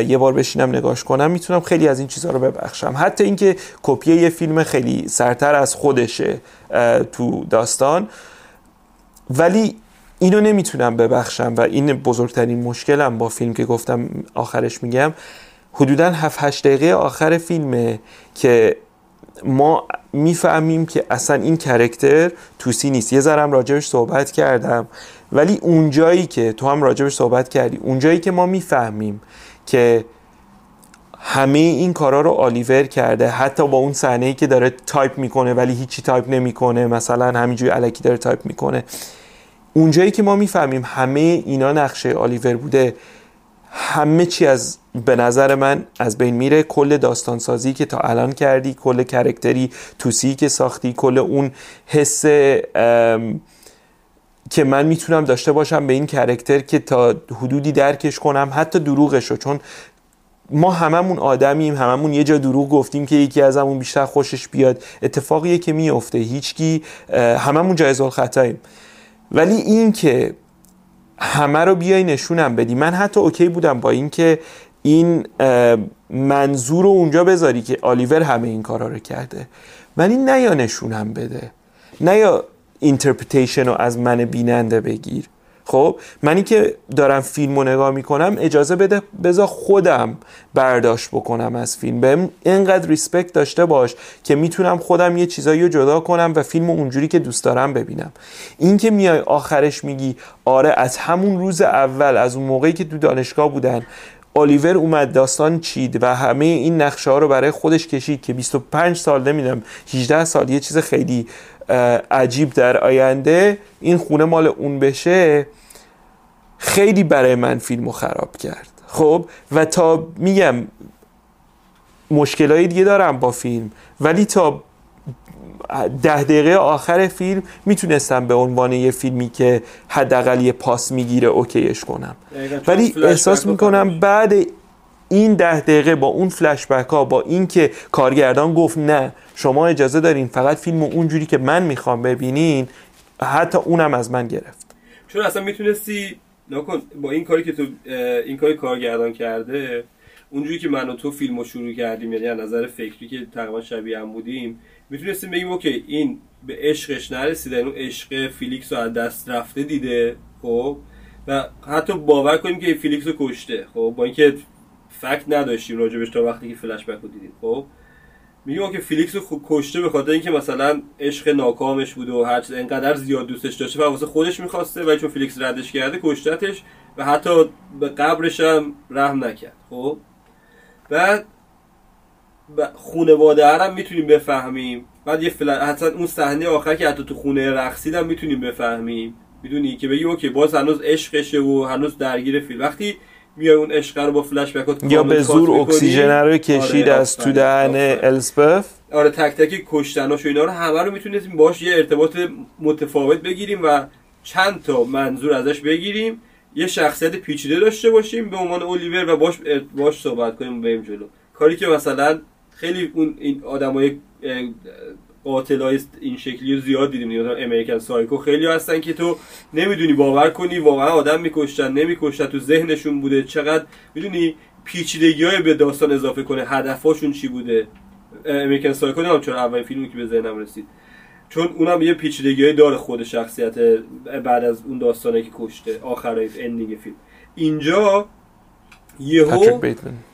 یه بار بشینم نگاش کنم می‌تونم خیلی از این چیزها رو ببخشم. حتی اینکه کپی یه فیلم خیلی سرتر از خودشه تو داستان ولی اینو نمی‌تونم ببخشم و این بزرگترین مشکلم با فیلم که گفتم آخرش میگم. حدودا 7 8 دقیقه آخر فیلمه که ما می‌فهمیم که اصلا این character طوسی نیست. یه ذرم راجبش صحبت کردم. ولی اونجایی که تو هم راجبش صحبت کردی اونجایی که ما می‌فهمیم که همه این کارا رو آلیور کرده حتی با اون صحنه ای که داره تایپ می‌کنه ولی هیچی تایپ نمی‌کنه مثلا همینجوری الکی داره تایپ می‌کنه. اونجایی که ما می‌فهمیم همه اینا نقشه آلیور بوده همه چی از به نظر من از بین میره. کل داستان سازی که تا الان کردی کل character طوسی که ساختی کل اون حس که من می‌تونم داشته باشم به این character که تا حدودی درکش کنم حتی دروغشو. چون ما هممون آدمیم هممون یه جا دروغ گفتیم که یکی ازمون بیشتر خوشش بیاد. اتفاقیه که میفته هیچکی هممون جایز الخطاییم. ولی این که همه رو بیای نشونم بدی من حتی okay بودم با اینکه این منظور رو اونجا بذاری که آلیور همه این کارا رو کرده. ولی نه نشونم بده. نیا interpretation رو از من بیننده بگیر. خب منی که دارم فیلم رو نگاه می‌کنم اجازه بده بذار خودم برداشت بکنم از فیلم. بهم اینقدر respect داشته باش که می‌تونم خودم یه چیزایی رو جدا کنم و فیلم اونجوری که دوست دارم ببینم. این که میای آخرش میگی آره از همون روز اول از اون موقعی که تو دانشگاه بودن الیور اومد داستان چید و همه این نقشه ها رو برای خودش کشید که 25 سال نمی‌دونم 18 سال یه چیز خیلی عجیب در آینده این خونه مال اون بشه خیلی برای من فیلمو خراب کرد. خب؟ و تا میگم مشکلایی دیگه دارم با فیلم. ولی تا ده دقیقه آخر فیلم می‌تونستم به عنوان یه فیلمی که حداقل یه پاس می‌گیره اوکیش کنم. ولی احساس می‌کنم بعد این ده دقیقه با اون فلشبک ها با این که کارگردان گفت نه شما اجازه دارین فقط فیلم اونجوری که من می‌خوام ببینین حتی اونم از من گرفت. چون اصلا می‌تونستی نکن با این کاری که تو این کاری کارگردان کرده اونجوری که من و تو فیلمو شروع کردیم یعنی از نظر فکری که تقریبا شبیه هم بودیم می‌تونستیم بگیم okay این به عشقش نرسیده اون عشق فیلیکس رو از دست رفته دیده خب؟ و حتی باور کنیم که فیلیکس رو کشته خب؟ با اینکه fact نداشتیم راجبش تا وقتی که فلش بک رو دیدیم خب؟ میگم که فیلیکس رو کشته به خاطر اینکه مثلا عشق ناکامش بوده و هر انقدر زیاد دوستش داشته و واسه خودش می‌خواسته و چون فیلیکس ردش کرده کشتتش و حتی به قبرش هم رحم نکرد خب؟ بعد خونواده هم می‌تونیم بفهمیم. بعد یه فل... حتی اون صحنه آخر که حتی تو خونه رقصیدم می‌تونیم بفهمیم. می‌دونی که بگی اوکی باز هنوز عشقشه و هنوز درگیر فیلم. وقتی میای اون عشق رو با فلش بک یا به زور اکسیژن رو کشید آره از تو دهن السبف آره تک تک کشتناش و اینا رو همه رو می‌تونیم باش یه ارتباط متفاوت بگیریم و چند تا منظور ازش بگیریم. یه شخصیت پیچیده داشته باشیم به عنوان اولیور و باش باش صحبت کنیم بریم جلو. کاری که مثلا خیلی اون این آدمای قاتلای این شکلی زیاد دیدیم. مثلا امریکن سایکو خیلی هستن که تو نمی‌دونی باور کنی واقعا آدم میکشتن نمیکشتن تو ذهنشون بوده. چقدر می‌دونی پیچیدگی های به داستان اضافه کنه هدفاشون چی بوده؟ American Psycho نمی‌دونم چرا اولین فیلمی که به ذهنم رسید. چون اونم یه پیچیدگی داره خود شخصیت بعد از اون داستانه که کشته آخر ending فیلم. اینجا یهو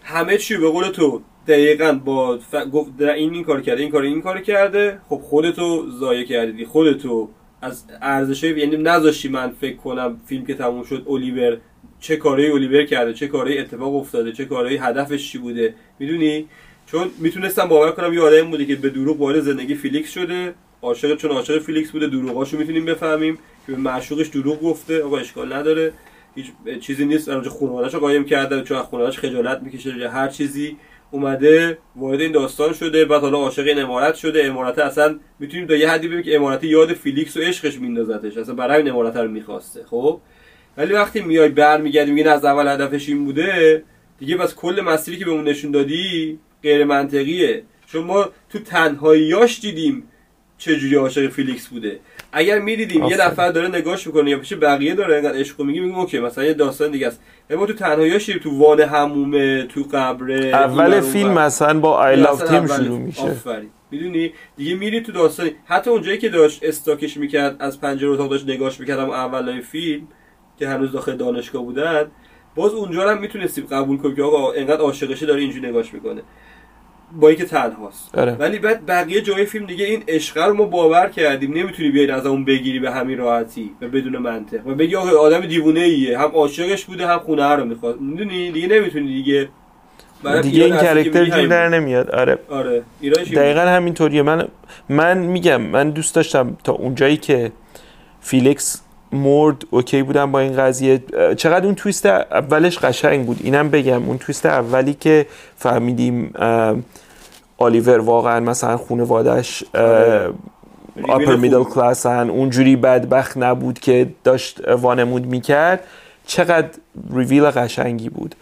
همه چی به قول تو دقیقا با ف... گفت این این کار کرده این کار این کار کرده. خب خودتو ضایع کردی. خودتو از ارزش یعنی نذاشتی من فکر کنم فیلم که تموم شد الیور چه کاری الیور کرده چه کاری اتفاق افتاده چه کاری هدفش چی بوده. می‌دونی؟ چون می‌تونستم باور کنم یه آدمی بوده که به دروغ وارد زندگی فیلیکس شده. عاشق چون عاشق فیلیکس بوده دروغاشو می‌تونیم بفهمیم که به معشوقش دروغ گفته. آقا اشکال نداره. هیچ چیزی نیست. اونجا خانواده‌اشو قایم کرده چون خجالت می‌کشه. هر چیزی اومده وارد این داستان شده بعد حالا عاشق این عمارت شده. عمارت اصلا می‌تونیم تا یه حدی ببینیم که عمارت یاد فیلیکس و عشقش میندازتش. اصلا برای این عمارت رو می‌خواسته خب؟ ولی وقتی میای برمیگردی میگه از اول هدفش این بوده دیگه بس کل مسیری که بهمون نشون دادی غیر منطقیه چون ما تو تنهاییاش دیدیم چجوری عاشق فیلیکس بوده. اگر می‌دیدیم یه نفر داره نگاش می‌کنه یا پیش بقیه داره اینقدر عشق میگه میگیم okay مثلا یه داستان دیگه است. ما تو تنهایی تو وان حمومه تو قبره اول فیلم مثلا با I loved him شروع میشه. می‌دونی؟ دیگه میری تو داستانی. حتی اونجایی که داشت stalk ش می‌کرد از پنجره اتاق داشت نگاش می‌کرد اولای فیلم که هنوز داخل دانشگاه بودن باز اونجا هم می‌تونستیم قبول کنیم که آقا انقدر عاشقشه داره اینجوری نگاش می‌کنه. با اینکه تنهاست. آره. ولی بعد بقیه جای فیلم دیگه این عشق رو ما باور کردیم. نمی‌تونی بیای از اون بگیری به همین راحتی و بدون منطق. و بگی آقا آدم دیوونه ایه هم عاشقش بوده هم خونه رو می‌خواد. می‌دونی؟ دیگه نمی‌تونی دیگه. دیگه این کرکتر جور در نمیاد. آره. آره. دقیقا همینطوریه. من من میگم من دوست داشتم تا اونجایی که فیلیکس مرد okay بودم با این قضیه. چقدر اون twist اولش قشنگ بود. اینم بگم. اون twist اولی که فهمیدیم آلیور واقعا مثلا خانوادش upper middle class ن اونجوری بدبخت نبود که داشت وانمود می‌کرد. چقدر ریویل قشنگی بود.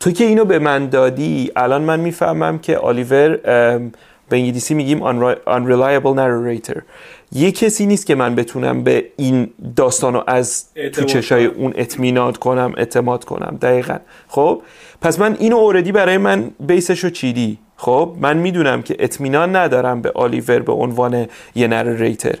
تو که اینو به من دادی الان من می‌فهمم که آلیور به انگلیسی میگیم unreliable narrator. یه کسی نیست که من بتونم به این داستانو از تو چشای اون اطمینان کنم اعتماد کنم. دقیقا. خب؟ پس من اینو اوردی برای من بیسشو چیدی. خب من می‌دونم که اطمینان ندارم به آلیور به عنوان یه نریتر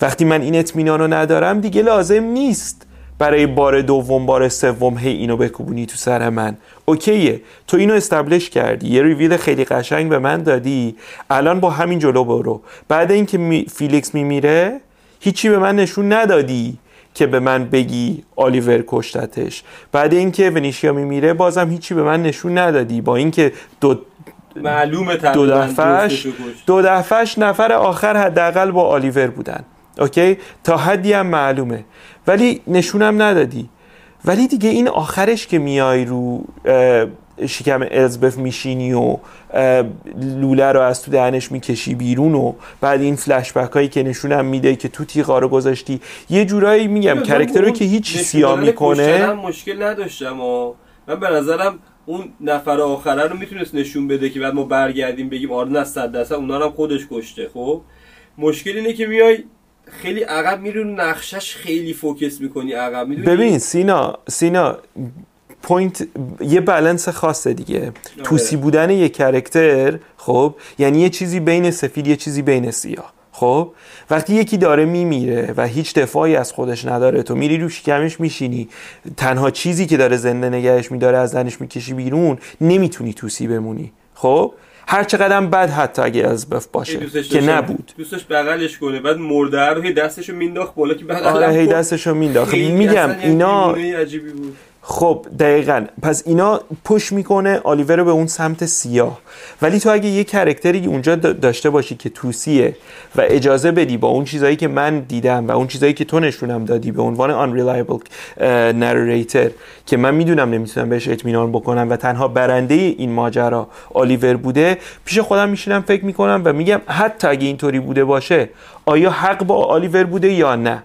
وقتی من این اطمینان رو ندارم دیگه لازم نیست برای بار دوم بار سوم هی اینو بکوبونی تو سر من. اوکیه. تو اینو establish کردی. یه ریویل خیلی قشنگ به من دادی. الان با همین جلو برو. بعد اینکه می فیلیکس میمیره هیچی به من نشون ندادی که به من بگی آلیور کشتتش. بعد اینکه ونیشیا میمیره بازم هیچی به من نشون ندادی. با اینکه دو معلومه دو دفعش دو دفعش نفر آخر حداقل با آلیور بودن. okay؟ تا حدی هم معلومه. ولی نشونم ندادی. ولی دیگه این آخرش که میای رو شکم الزبف میشینی و لوله رو از تو دهنش می‌کشی بیرون و بعد این فلشبک هایی که نشونم میده که تو تیغا رو گذاشتی. یه جورایی میگم کرکتر رو که هیچ سیاه می‌کنه مشکل نداشتم و من به نظرم اون نفر آخره رو می‌تونست نشون بده که بعد ما برگردیم بگیم آره نه صد درصد اونا هم خودش کشته خب؟ مشکل اینه که میای خیلی عقب میرون نقشش خیلی focus می‌کنی عقب می‌دونی؟ ببین سینا سینا point یه بالانس خاصه دیگه. آره. طوسی بودن یه character خب؟ یعنی یه چیزی بین سفید یه چیزی بین سیاه. خب؟ وقتی یکی داره میمیره و هیچ دفاعی از خودش نداره تو میری رو شکمش میشینی. تنها چیزی که داره زنده نگهش میداره ازش می‌کشی بیرون نمی‌تونی طوسی بمونی. خب؟ هر چقدر بد حتی اگه از بف باشه که. نبود. دوستش بغلش کنه بعد مرده رو هی دستشو مینداخت بالا که بغلم آره هی. دستشو مینداخت. میگم اینا عجیبی بود. خب دقیقا. پس اینا پش می‌کنه آلیور رو به اون سمت سیاه. ولی تو اگه یه کرکتری اونجا دا- داشته باشی که توسیه و اجازه بدی با اون چیزایی که من دیدم و اون چیزایی که تو نشونم دادی به عنوان unreliable narrator که من می‌دونم نمی‌تونم بهش اطمینان بکنم و تنها برنده این ماجرا آلیور بوده پیش خودم میشینم فکر می‌کنم و میگم حتی اگه اینطوری بوده باشه آیا حق با آلیور بوده یا نه؟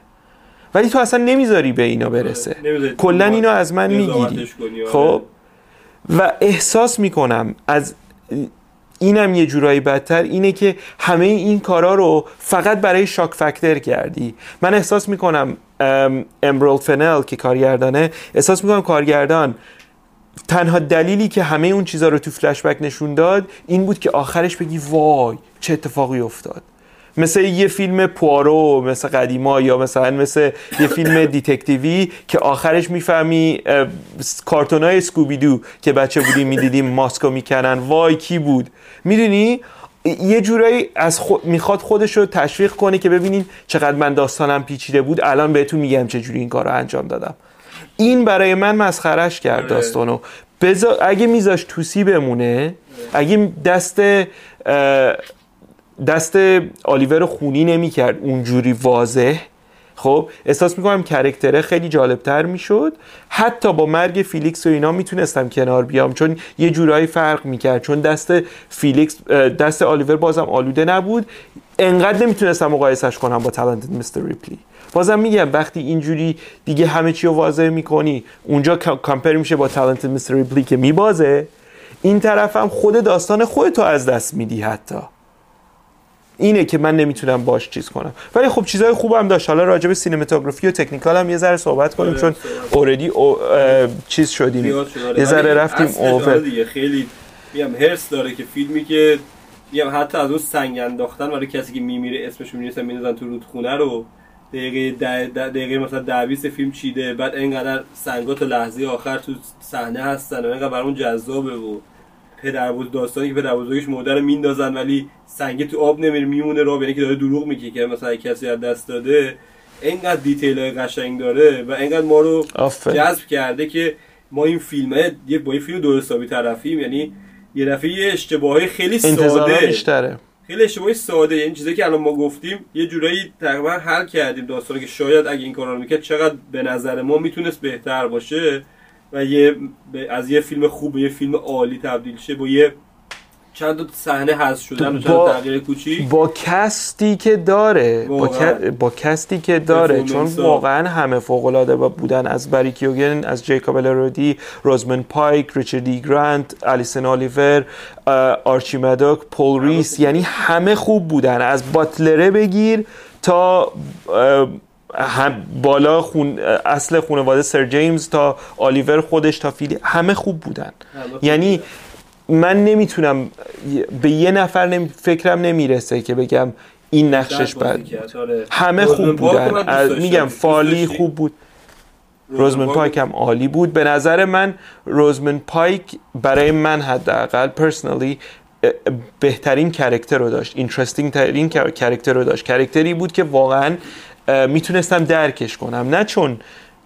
ولی تو اصلا نمی‌ذاری به اینا برسه. نمی‌ذاری. کلا اینو از من می‌گیری. آره. خب؟ و احساس می‌کنم از اینم یه جورایی بدتر اینه که همه این کارا رو فقط برای shock factor کردی. من احساس می‌کنم امرالد فنل که کارگردانه احساس می‌کنم کارگردان تنها دلیلی که همه اون چیزا رو تو فلشبک نشون داد این بود که آخرش بگی وای چه اتفاقی افتاد. مثل یه فیلم پوارو مثل قدیما یا مثلا مثل یه فیلم detective ی که آخرش می‌فهمی کارتون های سکوبیدو که بچه بودیم می‌دیدیم ماسکو می‌کنن وای کی بود؟ می‌دونی؟ یه جورایی از خود می‌خواد خودش رو تشویق کنه که ببینین چقدر من داستانم پیچیده بود. الان بهتون میگم چه جوری این کار رو انجام دادم. این برای من مسخرش کرد آره. داستانو. بذار اگه میذاش توسی بمونه اگه دست دست آلیور خونی نمی‌کرد اونجوری واضح. خب احساس می‌کنم character ه خیلی جالبتر می‌شد. حتی با مرگ فیلیکس و اینا می‌تونستم کنار بیام چون یه جورایی فرق می‌کرد. چون دست فیلیکس دست آلیور بازم آلوده نبود. انقدر نمی‌تونستم مقایسش کنم با Talented Mr. Ripley. بازم میگم وقتی اینجوری دیگه همه چی رو واضح می‌کنی اونجا compare میشه با Talented Mr. Ripley که میبازه. این طرف هم خود داستان خودتو از دست میدی حتی. اینه که من نمی‌تونم باش چیز کنم ولی خب چیزای خوبم داشت حالا راجع به cinematography و technical هم یه ذره صحبت کنیم آره، چون. already چیز شدیم آره. یه ذره رفتیم اصلش آره over دیگه خیلی میگم حرص داره که فیلمی که میگم حتی از اون سنگ انداختن برای کسی که میمیره اسمشو می‌نویسن میندازن تو رودخونه رو دقیقه ده ده- دقیقه مثلا ده 20 فیلم چیده بعد اینقدر سنگا تا لحظه آخر تو صحنه هستن و اینقدر جذابه و پدر بزرگ داستانی که پدر بزرگش مرده رو میندازن ولی سنگ تو آب نمیره میمونه را یعنی که داره دروغ میگه که مثلا کسی از دست داده اینقدر دیتیل های قشنگ داره و اینقدر ما رو. جذب کرده که ما این فیلمه یه با این فیلم درست حسابی طرفیم یعنی یه دفعه یه اشتباهی خیلی ساده. بیشتره خیلی اشتباهی ساده. یعنی چیزایی که الان ما گفتیم یه جورایی تقریبا حل کردیم داستانی که شاید اگه این کارا رو می‌کرد چقدر به نظر ما می‌تونست بهتر باشه. و یه از یه فیلم خوب به یه فیلم عالی تبدیل شه با یه چند تا صحنه حذف شدن و چند با- تا تغییر کوچیک. با کستی که داره با, با کستی که داره چون. واقعا همه فوق العاده بودن از بری کیوگن از جیکوب الرودی روزمن پایک ریچارد ای گرانت الیسن الیور آرچی مدکوی پول ریس یعنی همه خوب بودن. از باتلره بگیر تا هم بالا خون اصل خانواده سر جیمز تا آلیور خودش تا فیلی همه خوب بودن یعنی. من نمی‌تونم به یه نفر نمی... فکرم نمی‌رسه که بگم این نقشش بد آره. همه خوب بودن از-. میگم فارلی؟ خوب بود روزموند پایک هم عالی بود به نظر من روزموند پایک برای من حداقل personally بهترین character رو داشت interesting ترین char- character رو داشت character ی بود که واقعا می‌تونستم درکش کنم نه چون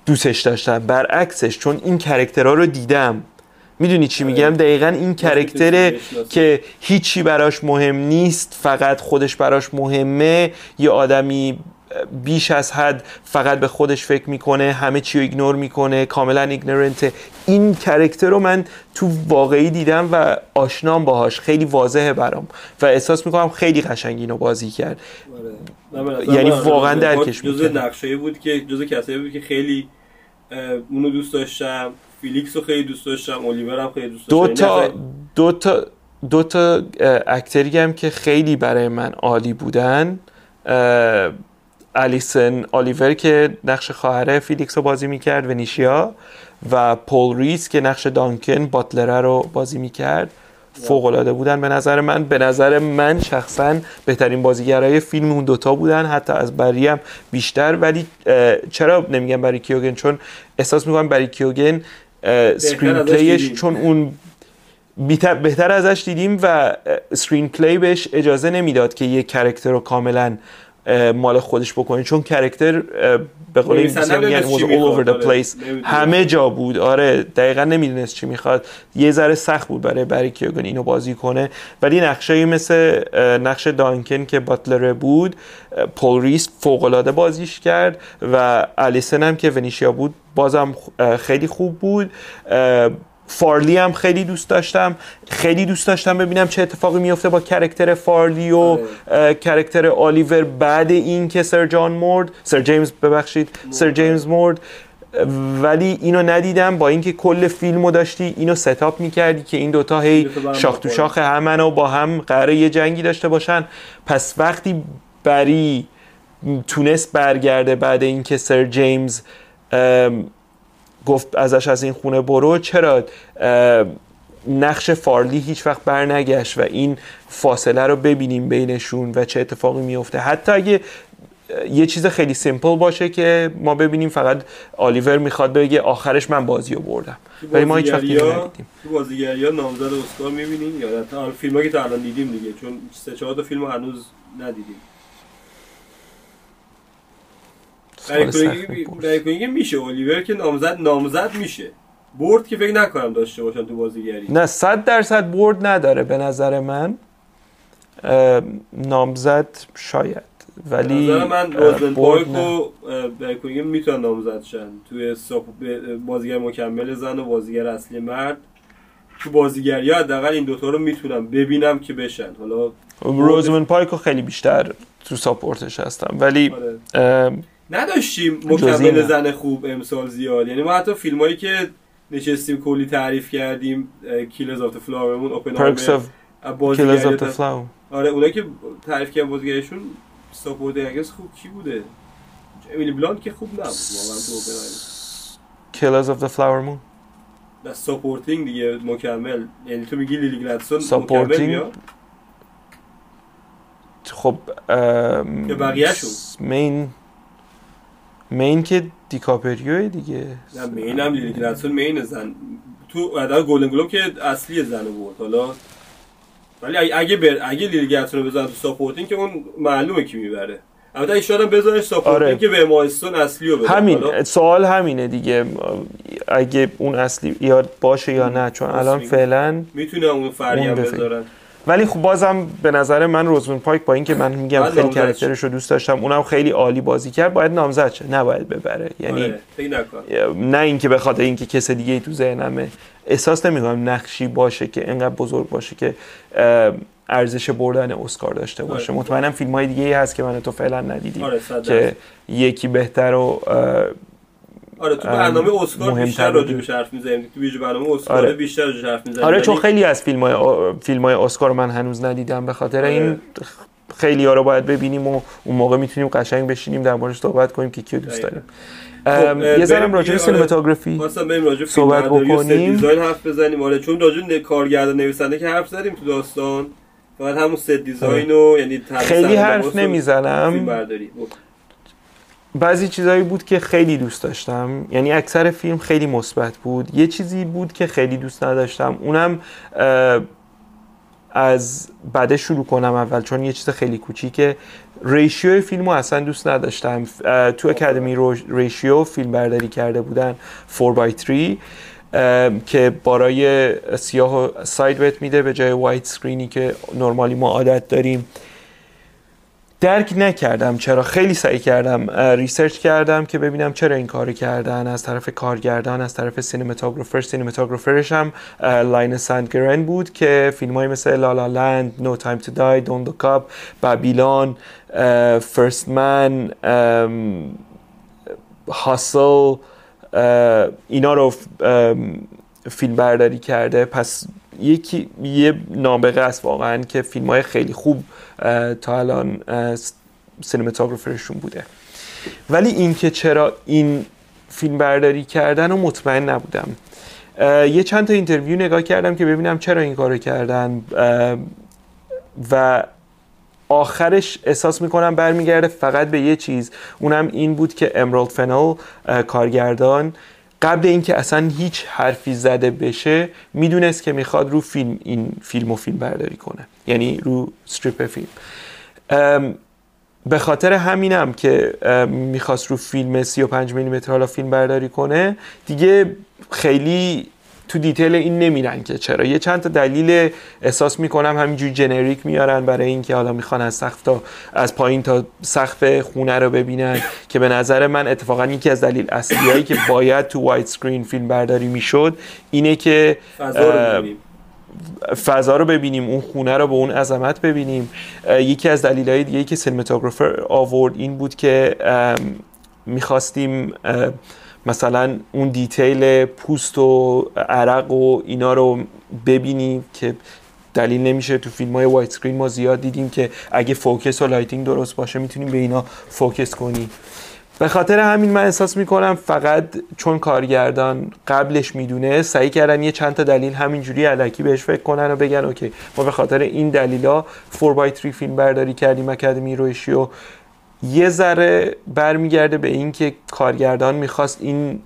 دوستش داشتم برعکسش چون این character ها رو دیدم می‌دونی چی آره. میگم دقیقا این character ه. که هیچی براش مهم نیست فقط خودش براش مهمه یه آدمی بیش از حد فقط به خودش فکر می‌کنه همه چی رو ignore می‌کنه کاملا ignorant ه این character رو من تو واقعی دیدم و آشنام باهاش. خیلی واضحه برام. و احساس می‌کنم خیلی قشنگ اینو بازی کرد. آره. یعنی من واقعا درکش جزء. نقشایی بود که جزء کسایی بود که خیلی اونو دوست داشتم. فیلیکس رو خیلی دوست داشتم. الیور هم خیلی دوست دو داشتم. تا یعنی دو تا دو تا اه، actor ی هم که خیلی برای من عالی بودن الیسن آلیور که نقش خواهر فیلیکس رو بازی می‌کرد ونیشیا و پول ریس که نقش دانکن باتلره رو بازی می‌کرد. فوق العاده بودن به نظر من. به نظر من شخصا بهترین بازیگرای فیلم اون دوتا بودن. حتی از بری هم بیشتر. ولی چرا نمیگم بری کیوگن؟ چون احساس می‌کنم بری کیوگن screenplay ش چون اون بهتر ازش دیدیم و screenplay بهش اجازه نمی‌داد که یک character رو کاملا مال خودش بکنه چون character به قول انگلیسی میگن was all over the آره. place. همه جا بود. آره دقیقا نمی‌دونست چی می‌خواد. یه ذره سخت بود برای بری کیوگن اینو بازی کنه. ولی نقشه مثل نقش دانکن که باتلر بود پول ریس فوق العاده بازیش کرد و الیسن هم که ونیشیا بود بازم خیلی خوب بود. فارلی هم خیلی دوست داشتم. خیلی دوست داشتم ببینم چه اتفاقی میفته با character فارلی و آره. character آلیور بعد این که سر جان مرد سر جیمز ببخشید سر جیمز مرد. ولی اینو ندیدم. با اینکه کل فیلمو داشتی اینو ستاپ می‌کردی که این دوتا هی شاخ تو شاخ همن و با هم قراره یه جنگی داشته باشن. پس وقتی بری تونست برگرده بعد اینکه سر جیمز گفت ازش از این خونه برو چرا نقش فارلی هیچ وقت برنگشت و این فاصله رو ببینیم بینشون و چه اتفاقی میفته حتی اگه یه چیز خیلی سیمپل باشه که ما ببینیم فقط آلیور می‌خواد بگه آخرش من بازی رو بردم. ولی ما هیچ وقت ندیدیم تو بازیگری ها نامزد اسکار می‌بینیم یا فیلم که تا الان دیدیم دیگه چون سه چهار تا فیلم هنوز ندیدیم. برای میشه الیور که نامزد نامزد میشه. برد که فکر نکنم داشته باشن تو بازیگری. نه صد درصد برد نداره به نظر من. نامزد شاید. ولی نظر من روزن پایک و برای می‌تونن نامزد شن. توی بازیگر مکمل زن و بازیگر اصلی مرد. تو بازیگری ها حداقل این دوتا رو می‌تونم ببینم که بشن. حالا روزمن پایک خیلی بیشتر تو ساپورتش هستم. ولی آره. نداشتیم مکمل زن خوب امسال زیاد. یعنی ما حتی فیلم هایی که نشستیم کلی تعریف کردیم Killers of Flower Moon اوپن Killers of Flower آره اونایی که تعریف کردن بازیگرشون supporting actress خوب کی بوده؟ امیلی بلانت که خوب نبود واقعا تو Killers of Flower Moon supporting دیگه مکمل. یعنی تو میگی لیلی مکمل میاد؟ خب که بقیه‌شون؟ main main که دیکاپریو دیگه. نه main هم لیلی گلدستون main زن. تو ادای گلدن گلوب که اصلی زن بود حالا ولی اگه بر اگه لیلی رو بزن تو supporting که اون معلومه کی می‌بره. البته این شاید بذارش supporting آره. که به اما استون اصلی رو بزن همین. سوال همینه دیگه. اگه اون اصلی یاد باشه یا نه چون الان فعلا می‌تونه اون فری هم بذارن. ولی خب بازم به نظر من روزموند پایک با اینکه من میگم خیلی character ش رو دوست داشتم اونم خیلی عالی بازی کرد باید نامزد شه نباید ببره. یعنی آره. نه اینکه بخاطر اینکه کس دیگه ای تو ذهنمه. احساس نمی‌کنم نقشی باشه که انقدر بزرگ باشه که ارزش بردن اسکار داشته باشه. آره. مطمئنم فیلم های دیگه ای هست که من تو فعلا ندیدیم آره که یکی بهتر و آره تو برنامه اسکار بیشتر راجع حرف می‌زنیم. تو ویژه برنامه اسکار آره. بیشتر راجع حرف می‌زنیم. آره چون خیلی از فیلم های, فیلم های اسکار من هنوز ندیدم. به خاطر آره. این خیلی ها رو باید ببینیم و اون موقع می‌تونیم قشنگ بشینیم در موردش صحبت کنیم که کیو دوست داریم. خب یه ذره راجع به سینماتوگرافی صحبت بکنیم. دیزاین حرف بزنیم. آره چون راجع کارگردان نویسنده که حرف زدیم تو داستان فقط همون ست دیزاین و یعنی خیلی حرف نمی‌زنم. بعضی چیزایی بود که خیلی دوست داشتم. یعنی اکثر فیلم خیلی مثبت بود. یه چیزی بود که خیلی دوست نداشتم. اونم از بعد شروع کنم اول چون یه چیز خیلی کوچیکه. ratio فیلم رو اصلا دوست نداشتم. تو Academy ratio فیلم برداری کرده بودن 4x3 که بارای سیاه و side میده به جای widescreen ی که normally ما عادت داریم. درک نکردم. چرا؟ خیلی سعی کردم research کردم که ببینم چرا این کارو کردن. از طرف کارگردان از طرف cinematographer. cinematographer ش هم Linus Sandgren بود که فیلم های مثل La La Land No Time to Die Don't Look Up Babylon First Man Hustle اینا رو فیلم برداری کرده. پس یکی یه نابغه است واقعا که فیلم های خیلی خوب تا الان cinematographer شون بوده. ولی اینکه چرا این فیلم برداری کردن و مطمئن نبودم. یه چند تا interview نگاه کردم که ببینم چرا این کارو کردن. و آخرش احساس می‌کنم برمیگرده فقط به یه چیز. اونم این بود که امرالد فنال کارگردان قبل اینکه اصلا هیچ حرفی زده بشه می‌دونست که می‌خواد رو فیلم این فیلم و فیلم برداری کنه. یعنی رو ستریپ فیلم. به خاطر همینم که می‌خواست رو فیلم 35 میلیمتر حالا فیلم برداری کنه دیگه خیلی تو detail این نمیرن که چرا. یه چند تا دلیل احساس می‌کنم همینجوری generic میارن برای اینکه حالا می‌خوان از سقف تا از پایین تا سقف خونه رو ببینن که به نظر من اتفاقا یکی از دلیل اصلیایی که باید تو widescreen فیلم برداری می‌شد اینه که فضا رو ببینیم اون خونه رو به اون عظمت ببینیم. یکی از دلایل دیگه که cinematographer آورد این بود که می‌خواستیم مثلا اون detail پوست و عرق و اینا رو ببینیم که دلیل نمیشه. تو فیلم های widescreen ما زیاد دیدیم که اگه focus و lighting درست باشه می‌تونیم به اینا focus کنیم. به خاطر همین من احساس می‌کنم فقط چون کارگردان قبلش می‌دونه سعی کردن یه چند تا دلیل همینجوری الکی بهش فکر کنن و بگن okay ما به خاطر این دلیلا 4 3 فیلم برداری کردیم Academy ratio یه ذره برمیگرده به اینکه کارگردان می‌خواست این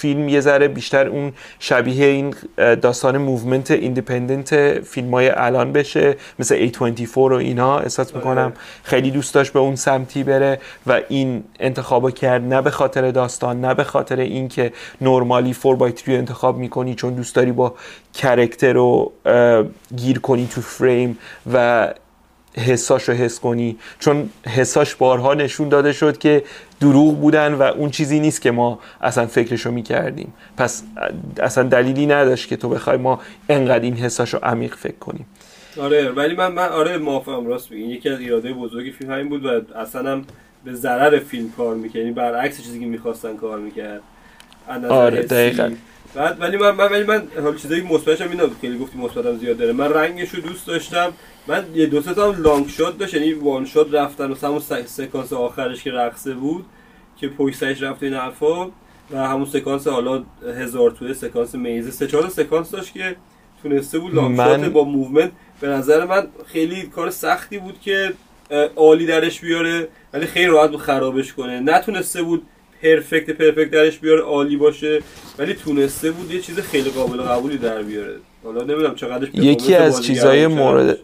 فیلم یه ذره بیشتر اون شبیه این داستان movement independent فیلم های الان بشه مثل A24 و اینا. احساس می‌کنم خیلی دوست داشت به اون سمتی بره و این انتخاب کرد. نه به خاطر داستان نه به خاطر اینکه normally 4 3 انتخاب می‌کنی چون دوست داری با character رو گیر کنی تو فریم و حساش رو حس کنی. چون حساش بارها نشون داده شد که دروغ بودن و اون چیزی نیست که ما اصلا فکرشو می‌کردیم. پس اصلا دلیلی نداشت که تو بخوای ما انقدر این حساش رو عمیق فکر کنیم. آره ولی من, من آره موافقم راست بگی یکی از ایراده بزرگی فیلم همین بود و اصلا هم به ضرر فیلم کار می‌کنی یعنی برعکس چیزی که می‌خواستن کار می‌کرد. آره دقیقا. بعد ولی من, من ولی من حال چیزایی مثبتش هم اینا خیلی گفتی مثبتم زیاد داره. من رنگش رو دوست داشتم. من یه دو سه تا long shot داشت یعنی one shot رفتن و همون سکانس آخرش که رقصه بود که پویسش رفت این حرفا. و همون سکانس حالا هزار توی سکانس میزه سه چهار سکانس داشت که تونسته بود long من... با movement به نظر من خیلی کار سختی بود که عالی درش بیاره ولی خیلی راحت بود خرابش کنه. نتونسته بود perfect perfect درش بیاره عالی باشه ولی تونسته بود یه چیز خیلی قابل قبولی در بیاره. حالا نمی‌دونم چقدرش یکی از چیزای مورد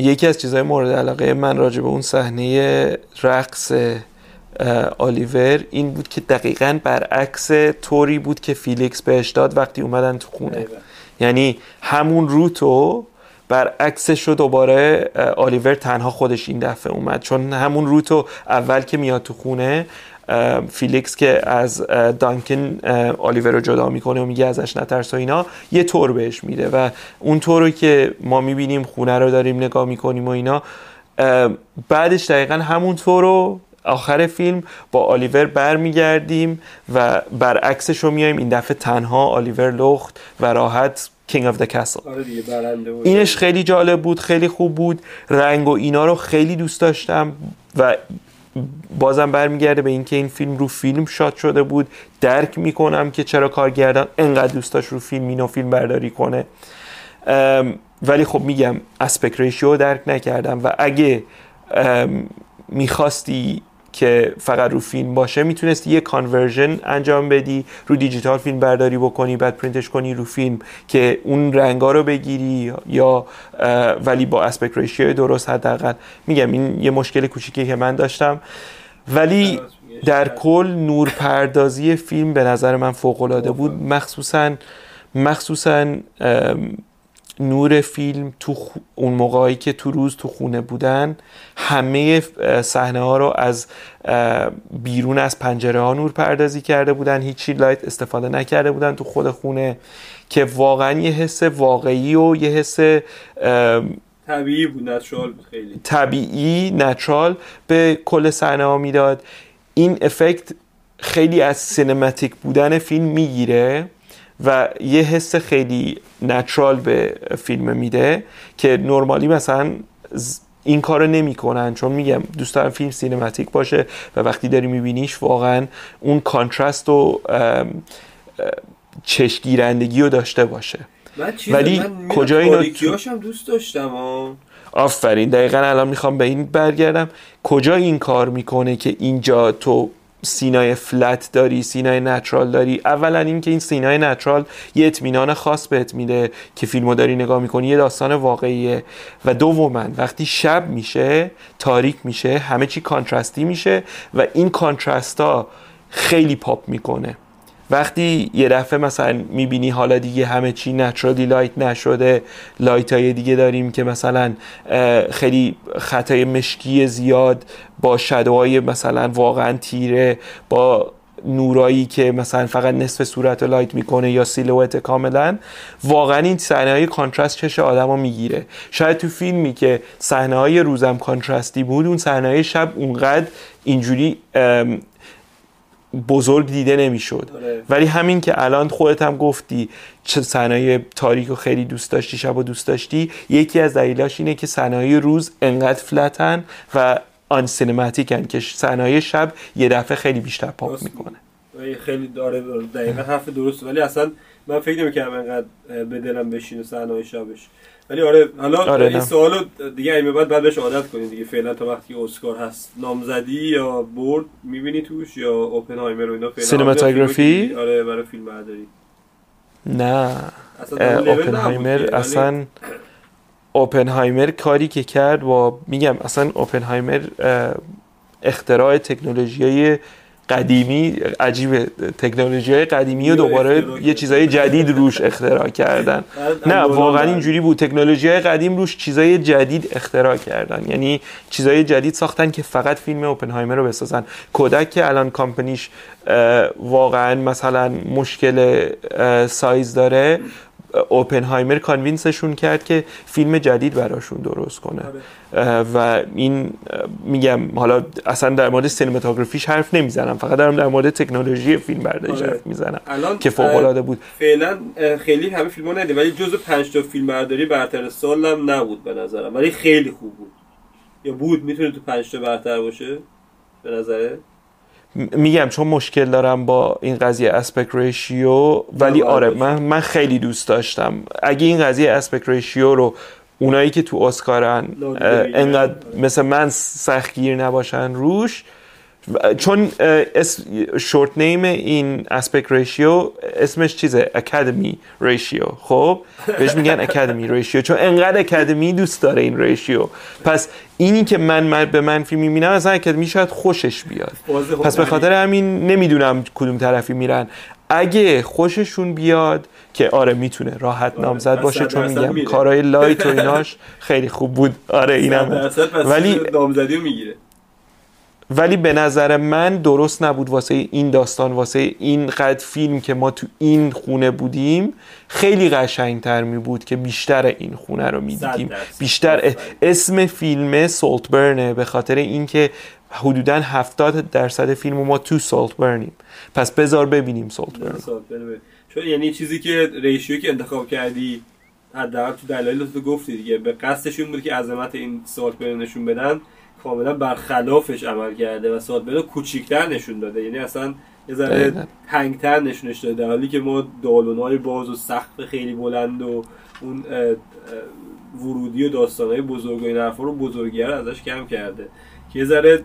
یکی از چیزهای مورد علاقه من راجع به اون صحنه رقص آلیور این بود که دقیقا برعکس tour ی بود که فیلیکس بهش داد وقتی اومدن تو خونه. یعنی همون route و برعکسش رو دوباره آلیور تنها خودش این دفعه اومد. چون همون route و اول که میاد تو خونه فیلیکس که از دانکن آلیور رو جدا می‌کنه و میگه ازش نترس و اینا یه tour بهش میده و اون tour که ما می‌بینیم خونه رو داریم نگاه می‌کنیم و اینا بعدش دقیقا همون tour رو آخر فیلم با آلیور برمیگردیم و برعکسش رو میایم این دفعه تنها آلیور لخت و راحت king of the castle اینش خیلی جالب بود خیلی خوب بود. رنگ و اینا رو خیلی دوست داشتم و بازم برمیگرده به اینکه این فیلم رو فیلم shot شده بود. درک می‌کنم که چرا کارگردان انقدر دوست داشت رو فیلم اینو فیلم برداری کنه. ولی خب میگم aspect ratio درک نکردم و اگه می‌خواستی که فقط رو فیلم باشه می‌تونستی یه conversion انجام بدی رو دیجیتال فیلم برداری بکنی بعد پرینتش کنی رو فیلم که اون رنگا رو بگیری یا ولی با اسپک ریشیو درست حداقل. میگم این یه مشکل کوچیکی که من داشتم. ولی در کل نور پردازی فیلم به نظر من فوق العاده بود. مخصوصا مخصوصا نور فیلم تو اون موقعی که تو روز تو خونه بودن همه صحنه ها رو از بیرون از پنجره ها نور پردازی کرده بودن هیچی لایت استفاده نکرده بودن تو خود خونه که واقعا یه حس واقعی و یه حس طبیعی بود نچرال خیلی. طبیعی نچرال به کل صحنه ها می‌داد. این افکت خیلی از سینماتیک بودن فیلم می‌گیره. و یه حس خیلی نچرال به فیلم میده که نرمالی مثلا این کارو نمی‌کنن چون میگم دوست دارم فیلم سینماتیک باشه و وقتی داری میبینیش واقعا اون کانترست و چشگیرندگی رو داشته باشه. ولی کجا اینا هم دوست داشتم آفرین دقیقا الان می‌خوام به این برگردم. کجا این کار می‌کنه که اینجا تو سینای فلت داری سینای نچرال داری. اولا اینکه این سینای نچرال یه اطمینان خاص بهت میده که فیلمو داری نگاه می‌کنی یه داستان واقعیه. و دوما وقتی شب میشه تاریک میشه همه چی contrast ی میشه و این contrast ها خیلی پاپ می‌کنه. وقتی یه دفعه مثلا می‌بینی حالا دیگه همه چی naturally light نشده light های دیگه داریم که مثلا خیلی خطای مشکی زیاد با shadow های مثلا واقعا تیره با نورایی که مثلا فقط نصف صورت light می‌کنه یا silhouette کاملا واقعا این صحنه های contrast چش آدمو می‌گیره. شاید تو فیلمی که صحنه های روزم contrast ی بود اون صحنه شب اونقدر اینجوری بزرگ دیده نمی‌شد. آره. ولی همین که الان خودت هم گفتی چه صحنه تاریک رو خیلی دوست داشتی شب و دوست داشتی یکی از دلیلاش اینه که صحنه روز انقدر فلتن و آن سینماتیکن که صحنه شب یه دفعه خیلی بیشتر پاپ می‌کنه. خیلی داره دقیقا حرف درست ولی اصلا من فکر نمی‌کنم انقدر به دلم بشینه صحنه شبش. ولی آره حالا آره این سوالو دیگه این بعد بعد بهش عادت کنید دیگه. فعلا تا وقتی اسکار هست نامزدی یا برد می‌بینی توش یا اوپنهایمر و اینا فعلا سینماتوگرافی؟ آره برای فیلم برداری. نه. اوپنهایمر اصلا اوپنهایمر کاری که کرد و میگم اصلا اوپنهایمر اختراع تکنولوژی قدیمی عجیب تکنولوژی های قدیمی و دوباره یه چیزای جدید روش اختراع کردن. نه واقعا اینجوری بود. تکنولوژی های قدیم روش چیزای جدید اختراع کردن. یعنی چیزای جدید ساختن که فقط فیلم اوپنهایمر رو بسازن. Kodak که الان کامپنیش واقعا مثلا مشکل سایز داره اوپنهایمر convince شون کرد که فیلم جدید براشون درست کنه. آره. و این میگم حالا اصلا در مورد cinematography ش حرف نمی‌زنم فقط دارم در مورد تکنولوژی فیلم برداری آره. حرف می‌زنم که فوق العاده بود. فعلا خیلی همه فیلم ها ولی جزو 5 تا فیلم برداری برتر سالم نبود به نظرم ولی خیلی خوب بود. یا بود می‌تونه تو 5 تا برتر باشه؟ به نظره میگم چون مشکل دارم با این قضیه اسپک ریشیو ولی آره. من, من خیلی دوست داشتم. اگه این قضیه اسپک ریشیو رو اونایی که تو اسکارن انقدر مثل من سختگیر نباشن روش چون شورت نیم این اسپک ریشیو اسمش چیزه؟ اکادمی ریشیو خب؟ بهش میگن Academy ratio چون انقدر Academy دوست داره این ratio پس اینی که من به من فیلم می‌بینم از Academy شاید خوشش بیاد. پس به خاطر همین نمی‌دونم کدوم طرفی میرن. اگه خوششون بیاد که آره می‌تونه راحت آره، نامزد باشه چون میگم کارهای light و ایناش خیلی خوب بود. آره اینم. ولی نامزدی می‌گیره. ولی به نظر من درست نبود واسه این داستان واسه این قد فیلم که ما تو این خونه بودیم خیلی قشنگتر می بود که بیشتر این خونه رو می‌دیدیم. بیشتر اسم فیلم سولت برنه به خاطر اینکه حدودا 70 درصد فیلم ما تو سولت برنیم پس بذار ببینیم سولت برن چون یعنی چیزی که ریشیو که انتخاب کردی حداقل تو دلایل تو گفتی دیگه. به قصدشون بود که عظمت این برن نشون بدن. کاملا برخلافش عمل کرده و سادبرو کوچیکتر نشون داده. یعنی اصلا یه ذره تنگتر نشونش داده. در حالی که ما دالونای باز و سقف خیلی بلند و اون ورودی و داستانهای بزرگ و این حرفا رو بزرگیه ازش کم کرده. که یه ذره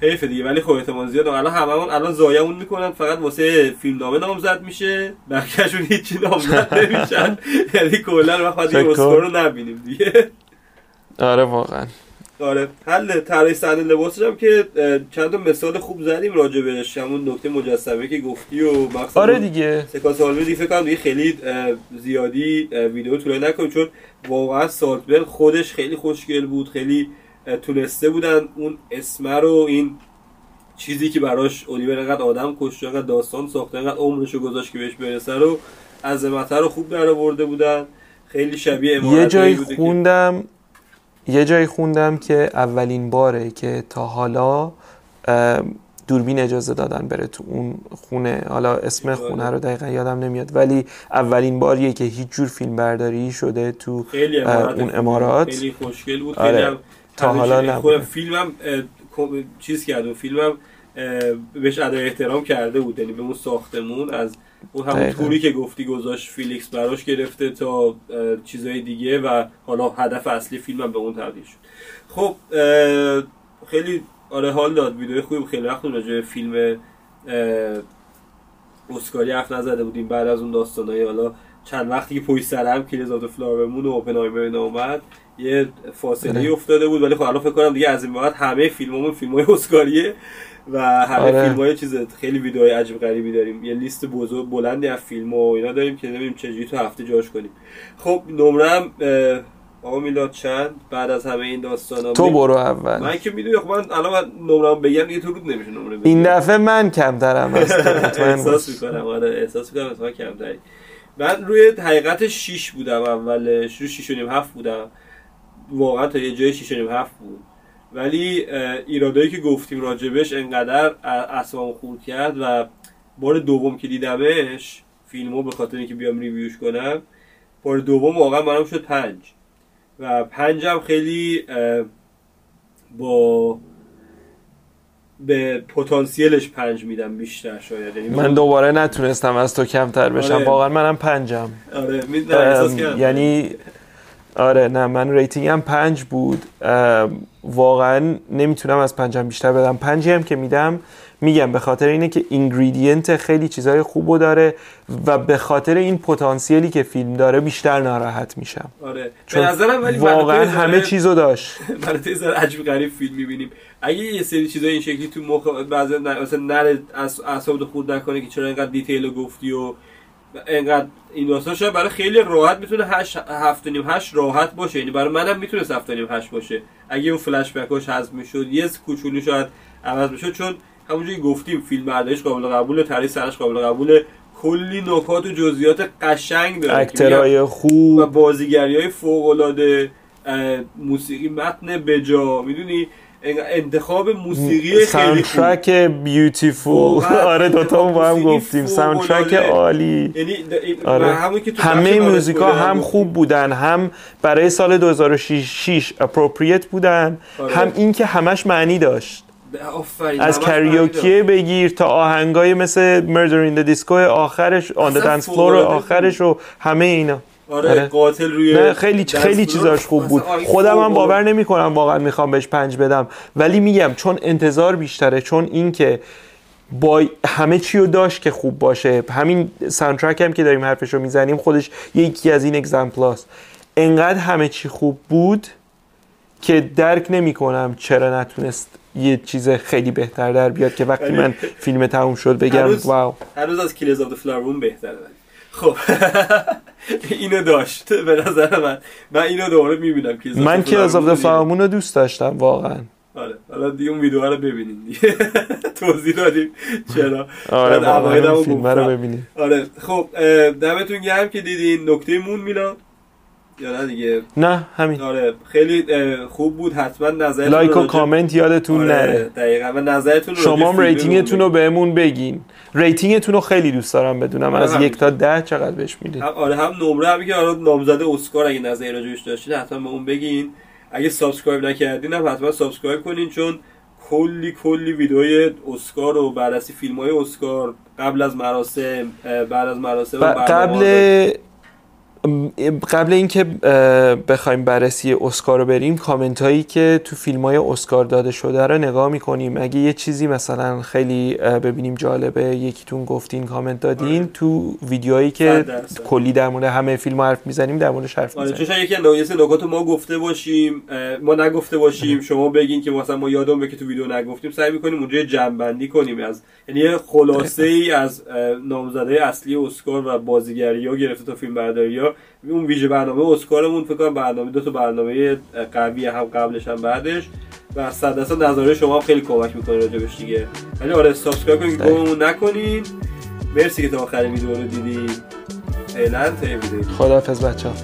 حیف دیگه. ولی خب احتمال زیاد. الان هممون الان زایمون می‌کنن. فقط واسه فیلم نامه نامزد میشه. بقیه‌شون هیچی نامزد نمیشن. یعنی کلا وقت اسکار رو نبینیم دیگه. آره واقعا. آره. حل طراحی صحنه لباسش هم که چند تا مثال خوب زدیم راجع بهش. همون نکته مجسمه که گفتی و مقصد آره دیگه. سکانس آلبوم دیگه. فکر کنم دیگه خیلی زیادی ویدیو طولانی نکنیم چون واقعا سالتبل خودش خیلی خوشگل بود خیلی تونسته بودن اون اسمه رو این چیزی که براش الیور انقدر آدم کشت انقدر داستان ساخته انقدر عمرش رو گذاشت که بهش برسه رو عظمت رو خوب در آورده بودن. خیلی شبیه یه جایی خوندم یه جایی خوندم که اولین باره که تا حالا دوربین اجازه دادن بره تو اون خونه. حالا اسم خونه رو دقیقا یادم نمیاد ولی اولین باریه که هیچ جور فیلم برداری شده تو اون امارات. خیلی خوشگل بود. آره. تا حالا نبوده. فیلمم چیز کرده و فیلمم بهش ادای احترام کرده بود. یعنی به اون ساختمون از اون همون توری که گفتی گذاشت فیلیکس براش گرفته تا چیزای دیگه و حالا هدف اصلی فیلمم به اون تبدیل شد. خب خیلی آره حال داد. ویدیو خوبی خیلی وقت راجع فیلم اسکاری حرف نزده بودیم. بعد از اون داستانای حالا چند وقتی که پشت سر هم Killers of Flower Moon و اوپنهایمر اومد یه فاصله ای افتاده بود. ولی خب الان فکر کنم دیگه از این بعد همه فیلممون فیلمای اسکاریه. و همه آره. فیلم های چیز خیلی ویدیوهای عجیب غریبی داریم. یه لیست بزرگ بلندی از فیلم و اینا داریم که نمی‌دونیم چجوری تو هفته جاش کنیم. خب نمرم آقا میلاد چند؟ بعد از همه این داستانا تو برو اول. من که می‌دونی خب من الان نمرم بگم دیگه تو رود نمیشه نمره این دفعه من کمترم احساس می‌کنم آره احساس می‌کنم تو کمتری. من روی حقیقت 6 بودم اولش رو 6 و نیم 7 بودم. واقعا تا یه جای 6 و نیم 7 بود. ولی ایرادایی که گفتیم راجبش انقدر اسمم خورد کرد و بار دوم که دیدمش فیلمو به خاطر اینکه بیام ریویوش کنم بار دوم واقعا منم شد پنج. و پنجم خیلی با به پتانسیلش پنج میدم بیشتر شاید. یعنی من دوباره نتونستم از تو کمتر بشم. آره. واقعا منم پنجم. آره یعنی آره نه من ریتینگم پنج بود. واقعا نمی‌تونم از پنجم بیشتر بدم. پنجی هم که میدم میگم به خاطر اینه که ingredient خیلی چیزای خوبو داره و به خاطر این پتانسیلی که فیلم داره بیشتر ناراحت میشم. آره. به نظرم ولی واقعا همه چیزو داشت. برای ذره عجیب غریب فیلم می‌بینیم. اگه یه سری چیزای این شکلی تو مخ بعضی مثلا نره اعصاب خود نکنه که چرا اینقدر detail گفتی و اینقدر این داستان شاید برای خیلی راحت می‌تونه 8 7 نیم 8 راحت باشه. یعنی برای منم می‌تونه 7 نیم 8 باشه. اگه اون فلش بکاش حذف می‌شد یه کوچولو شاید عوض می‌شد. چون همونجوری گفتیم فیلم برداشت قابل قبول تعریف سرش قابل قبول کلی نکات و جزئیات قشنگ داره actor ای خوب و بازیگری های فوق العاده موسیقی متن بجا. می‌دونی؟ انتخاب موسیقی خیلی ساوندترک بیوتیفول آره دوتا با هم گفتیم. soundtrack عالی. یعنی آره. همه موزیکا هم خوب بودن. هم برای سال 2006 appropriate بودن. آره. هم این که همش معنی داشت. از karaoke یه بگیر تا آهنگای مثل in the Disco آخرش آن dance floor آخرش و همه اینا. آره, آره. قاتل روی نه خیلی خیلی چیزاش خوب بود. خودم هم باور نمی کنم واقعا می‌خوام بهش پنج بدم. ولی میگم چون انتظار بیشتره چون اینکه با همه چی رو داشت که خوب باشه. همین soundtrack هم که داریم حرفش رو می‌زنیم خودش یکی از این example است انقدر همه چی خوب بود که درک نمی کنم چرا نتونست یه چیز خیلی بهتر در بیاد که وقتی من فیلم تموم شد بگم wow. هنوز از Killers of Flower بهتره. خب. اینو داشت به نظر من. من اینو دوباره می‌بینم که من که از فهمون رو دوست داشتم؟ واقعا. آره. حالا دیگه اون ویدیو رو ببینیم دیگه. توضیح دادیم. چرا؟ آره فیلم رو ببینیم. آره. خب دمتون گرم که دیدین. نکته مون میلاد یا نه دیگه؟ نه همین. آره خیلی خوب بود حتما نظر لایک و کامنت یادتون آره نره. دقیقا و نظرتون شما هم ریتینگتون رو بهمون بگین. rating تون رو خیلی دوست دارم بدونم از یک تا ده چقدر بهش میدین. آره هم نمره هم که آره نامزد اسکار اگه نظری راجعش داشتین حتما به اون بگین. اگه subscribe نکردین هم حتما subscribe کنین چون کلی کلی ویدیوی اسکار و بررسی فیلم های اسکار قبل از مراسم بعد از مراسم قبل قبل اینکه بخوایم بررسی اسکار رو بریم کامنت هایی که تو فیلم های اسکار داده شده رو نگاه می‌کنیم. اگه یه چیزی مثلا خیلی ببینیم جالبه یکیتون گفتین کامنت دادین آره. تو ویدیوهایی که کلی در مورد همه فیلم حرف می‌زنیم در موردش حرف آره چون یکی از نکات ما گفته باشیم ما نگفته باشیم شما بگین که مثلا ما یادم به که تو ویدیو نگفتیم سعی می‌کنیم اونجا جمع بندی کنیم. از یعنی خلاصه ای از نامزده اصلی اسکار و بازیگری ها گرفته تا فیلم برداری ها اون ویژه برنامه اسکارمون فکر کنم برنامه دو تا برنامه قوی هم قبلش هم بعدش. و صد درصد نظریه شما هم خیلی کمک می‌کنه راجبش دیگه. ولی آره subscribe کنید گممون نکنین مرسی که تا آخر ویدیو رو دیدی فعلا تا ویدیو. خداحافظ بچه‌ها.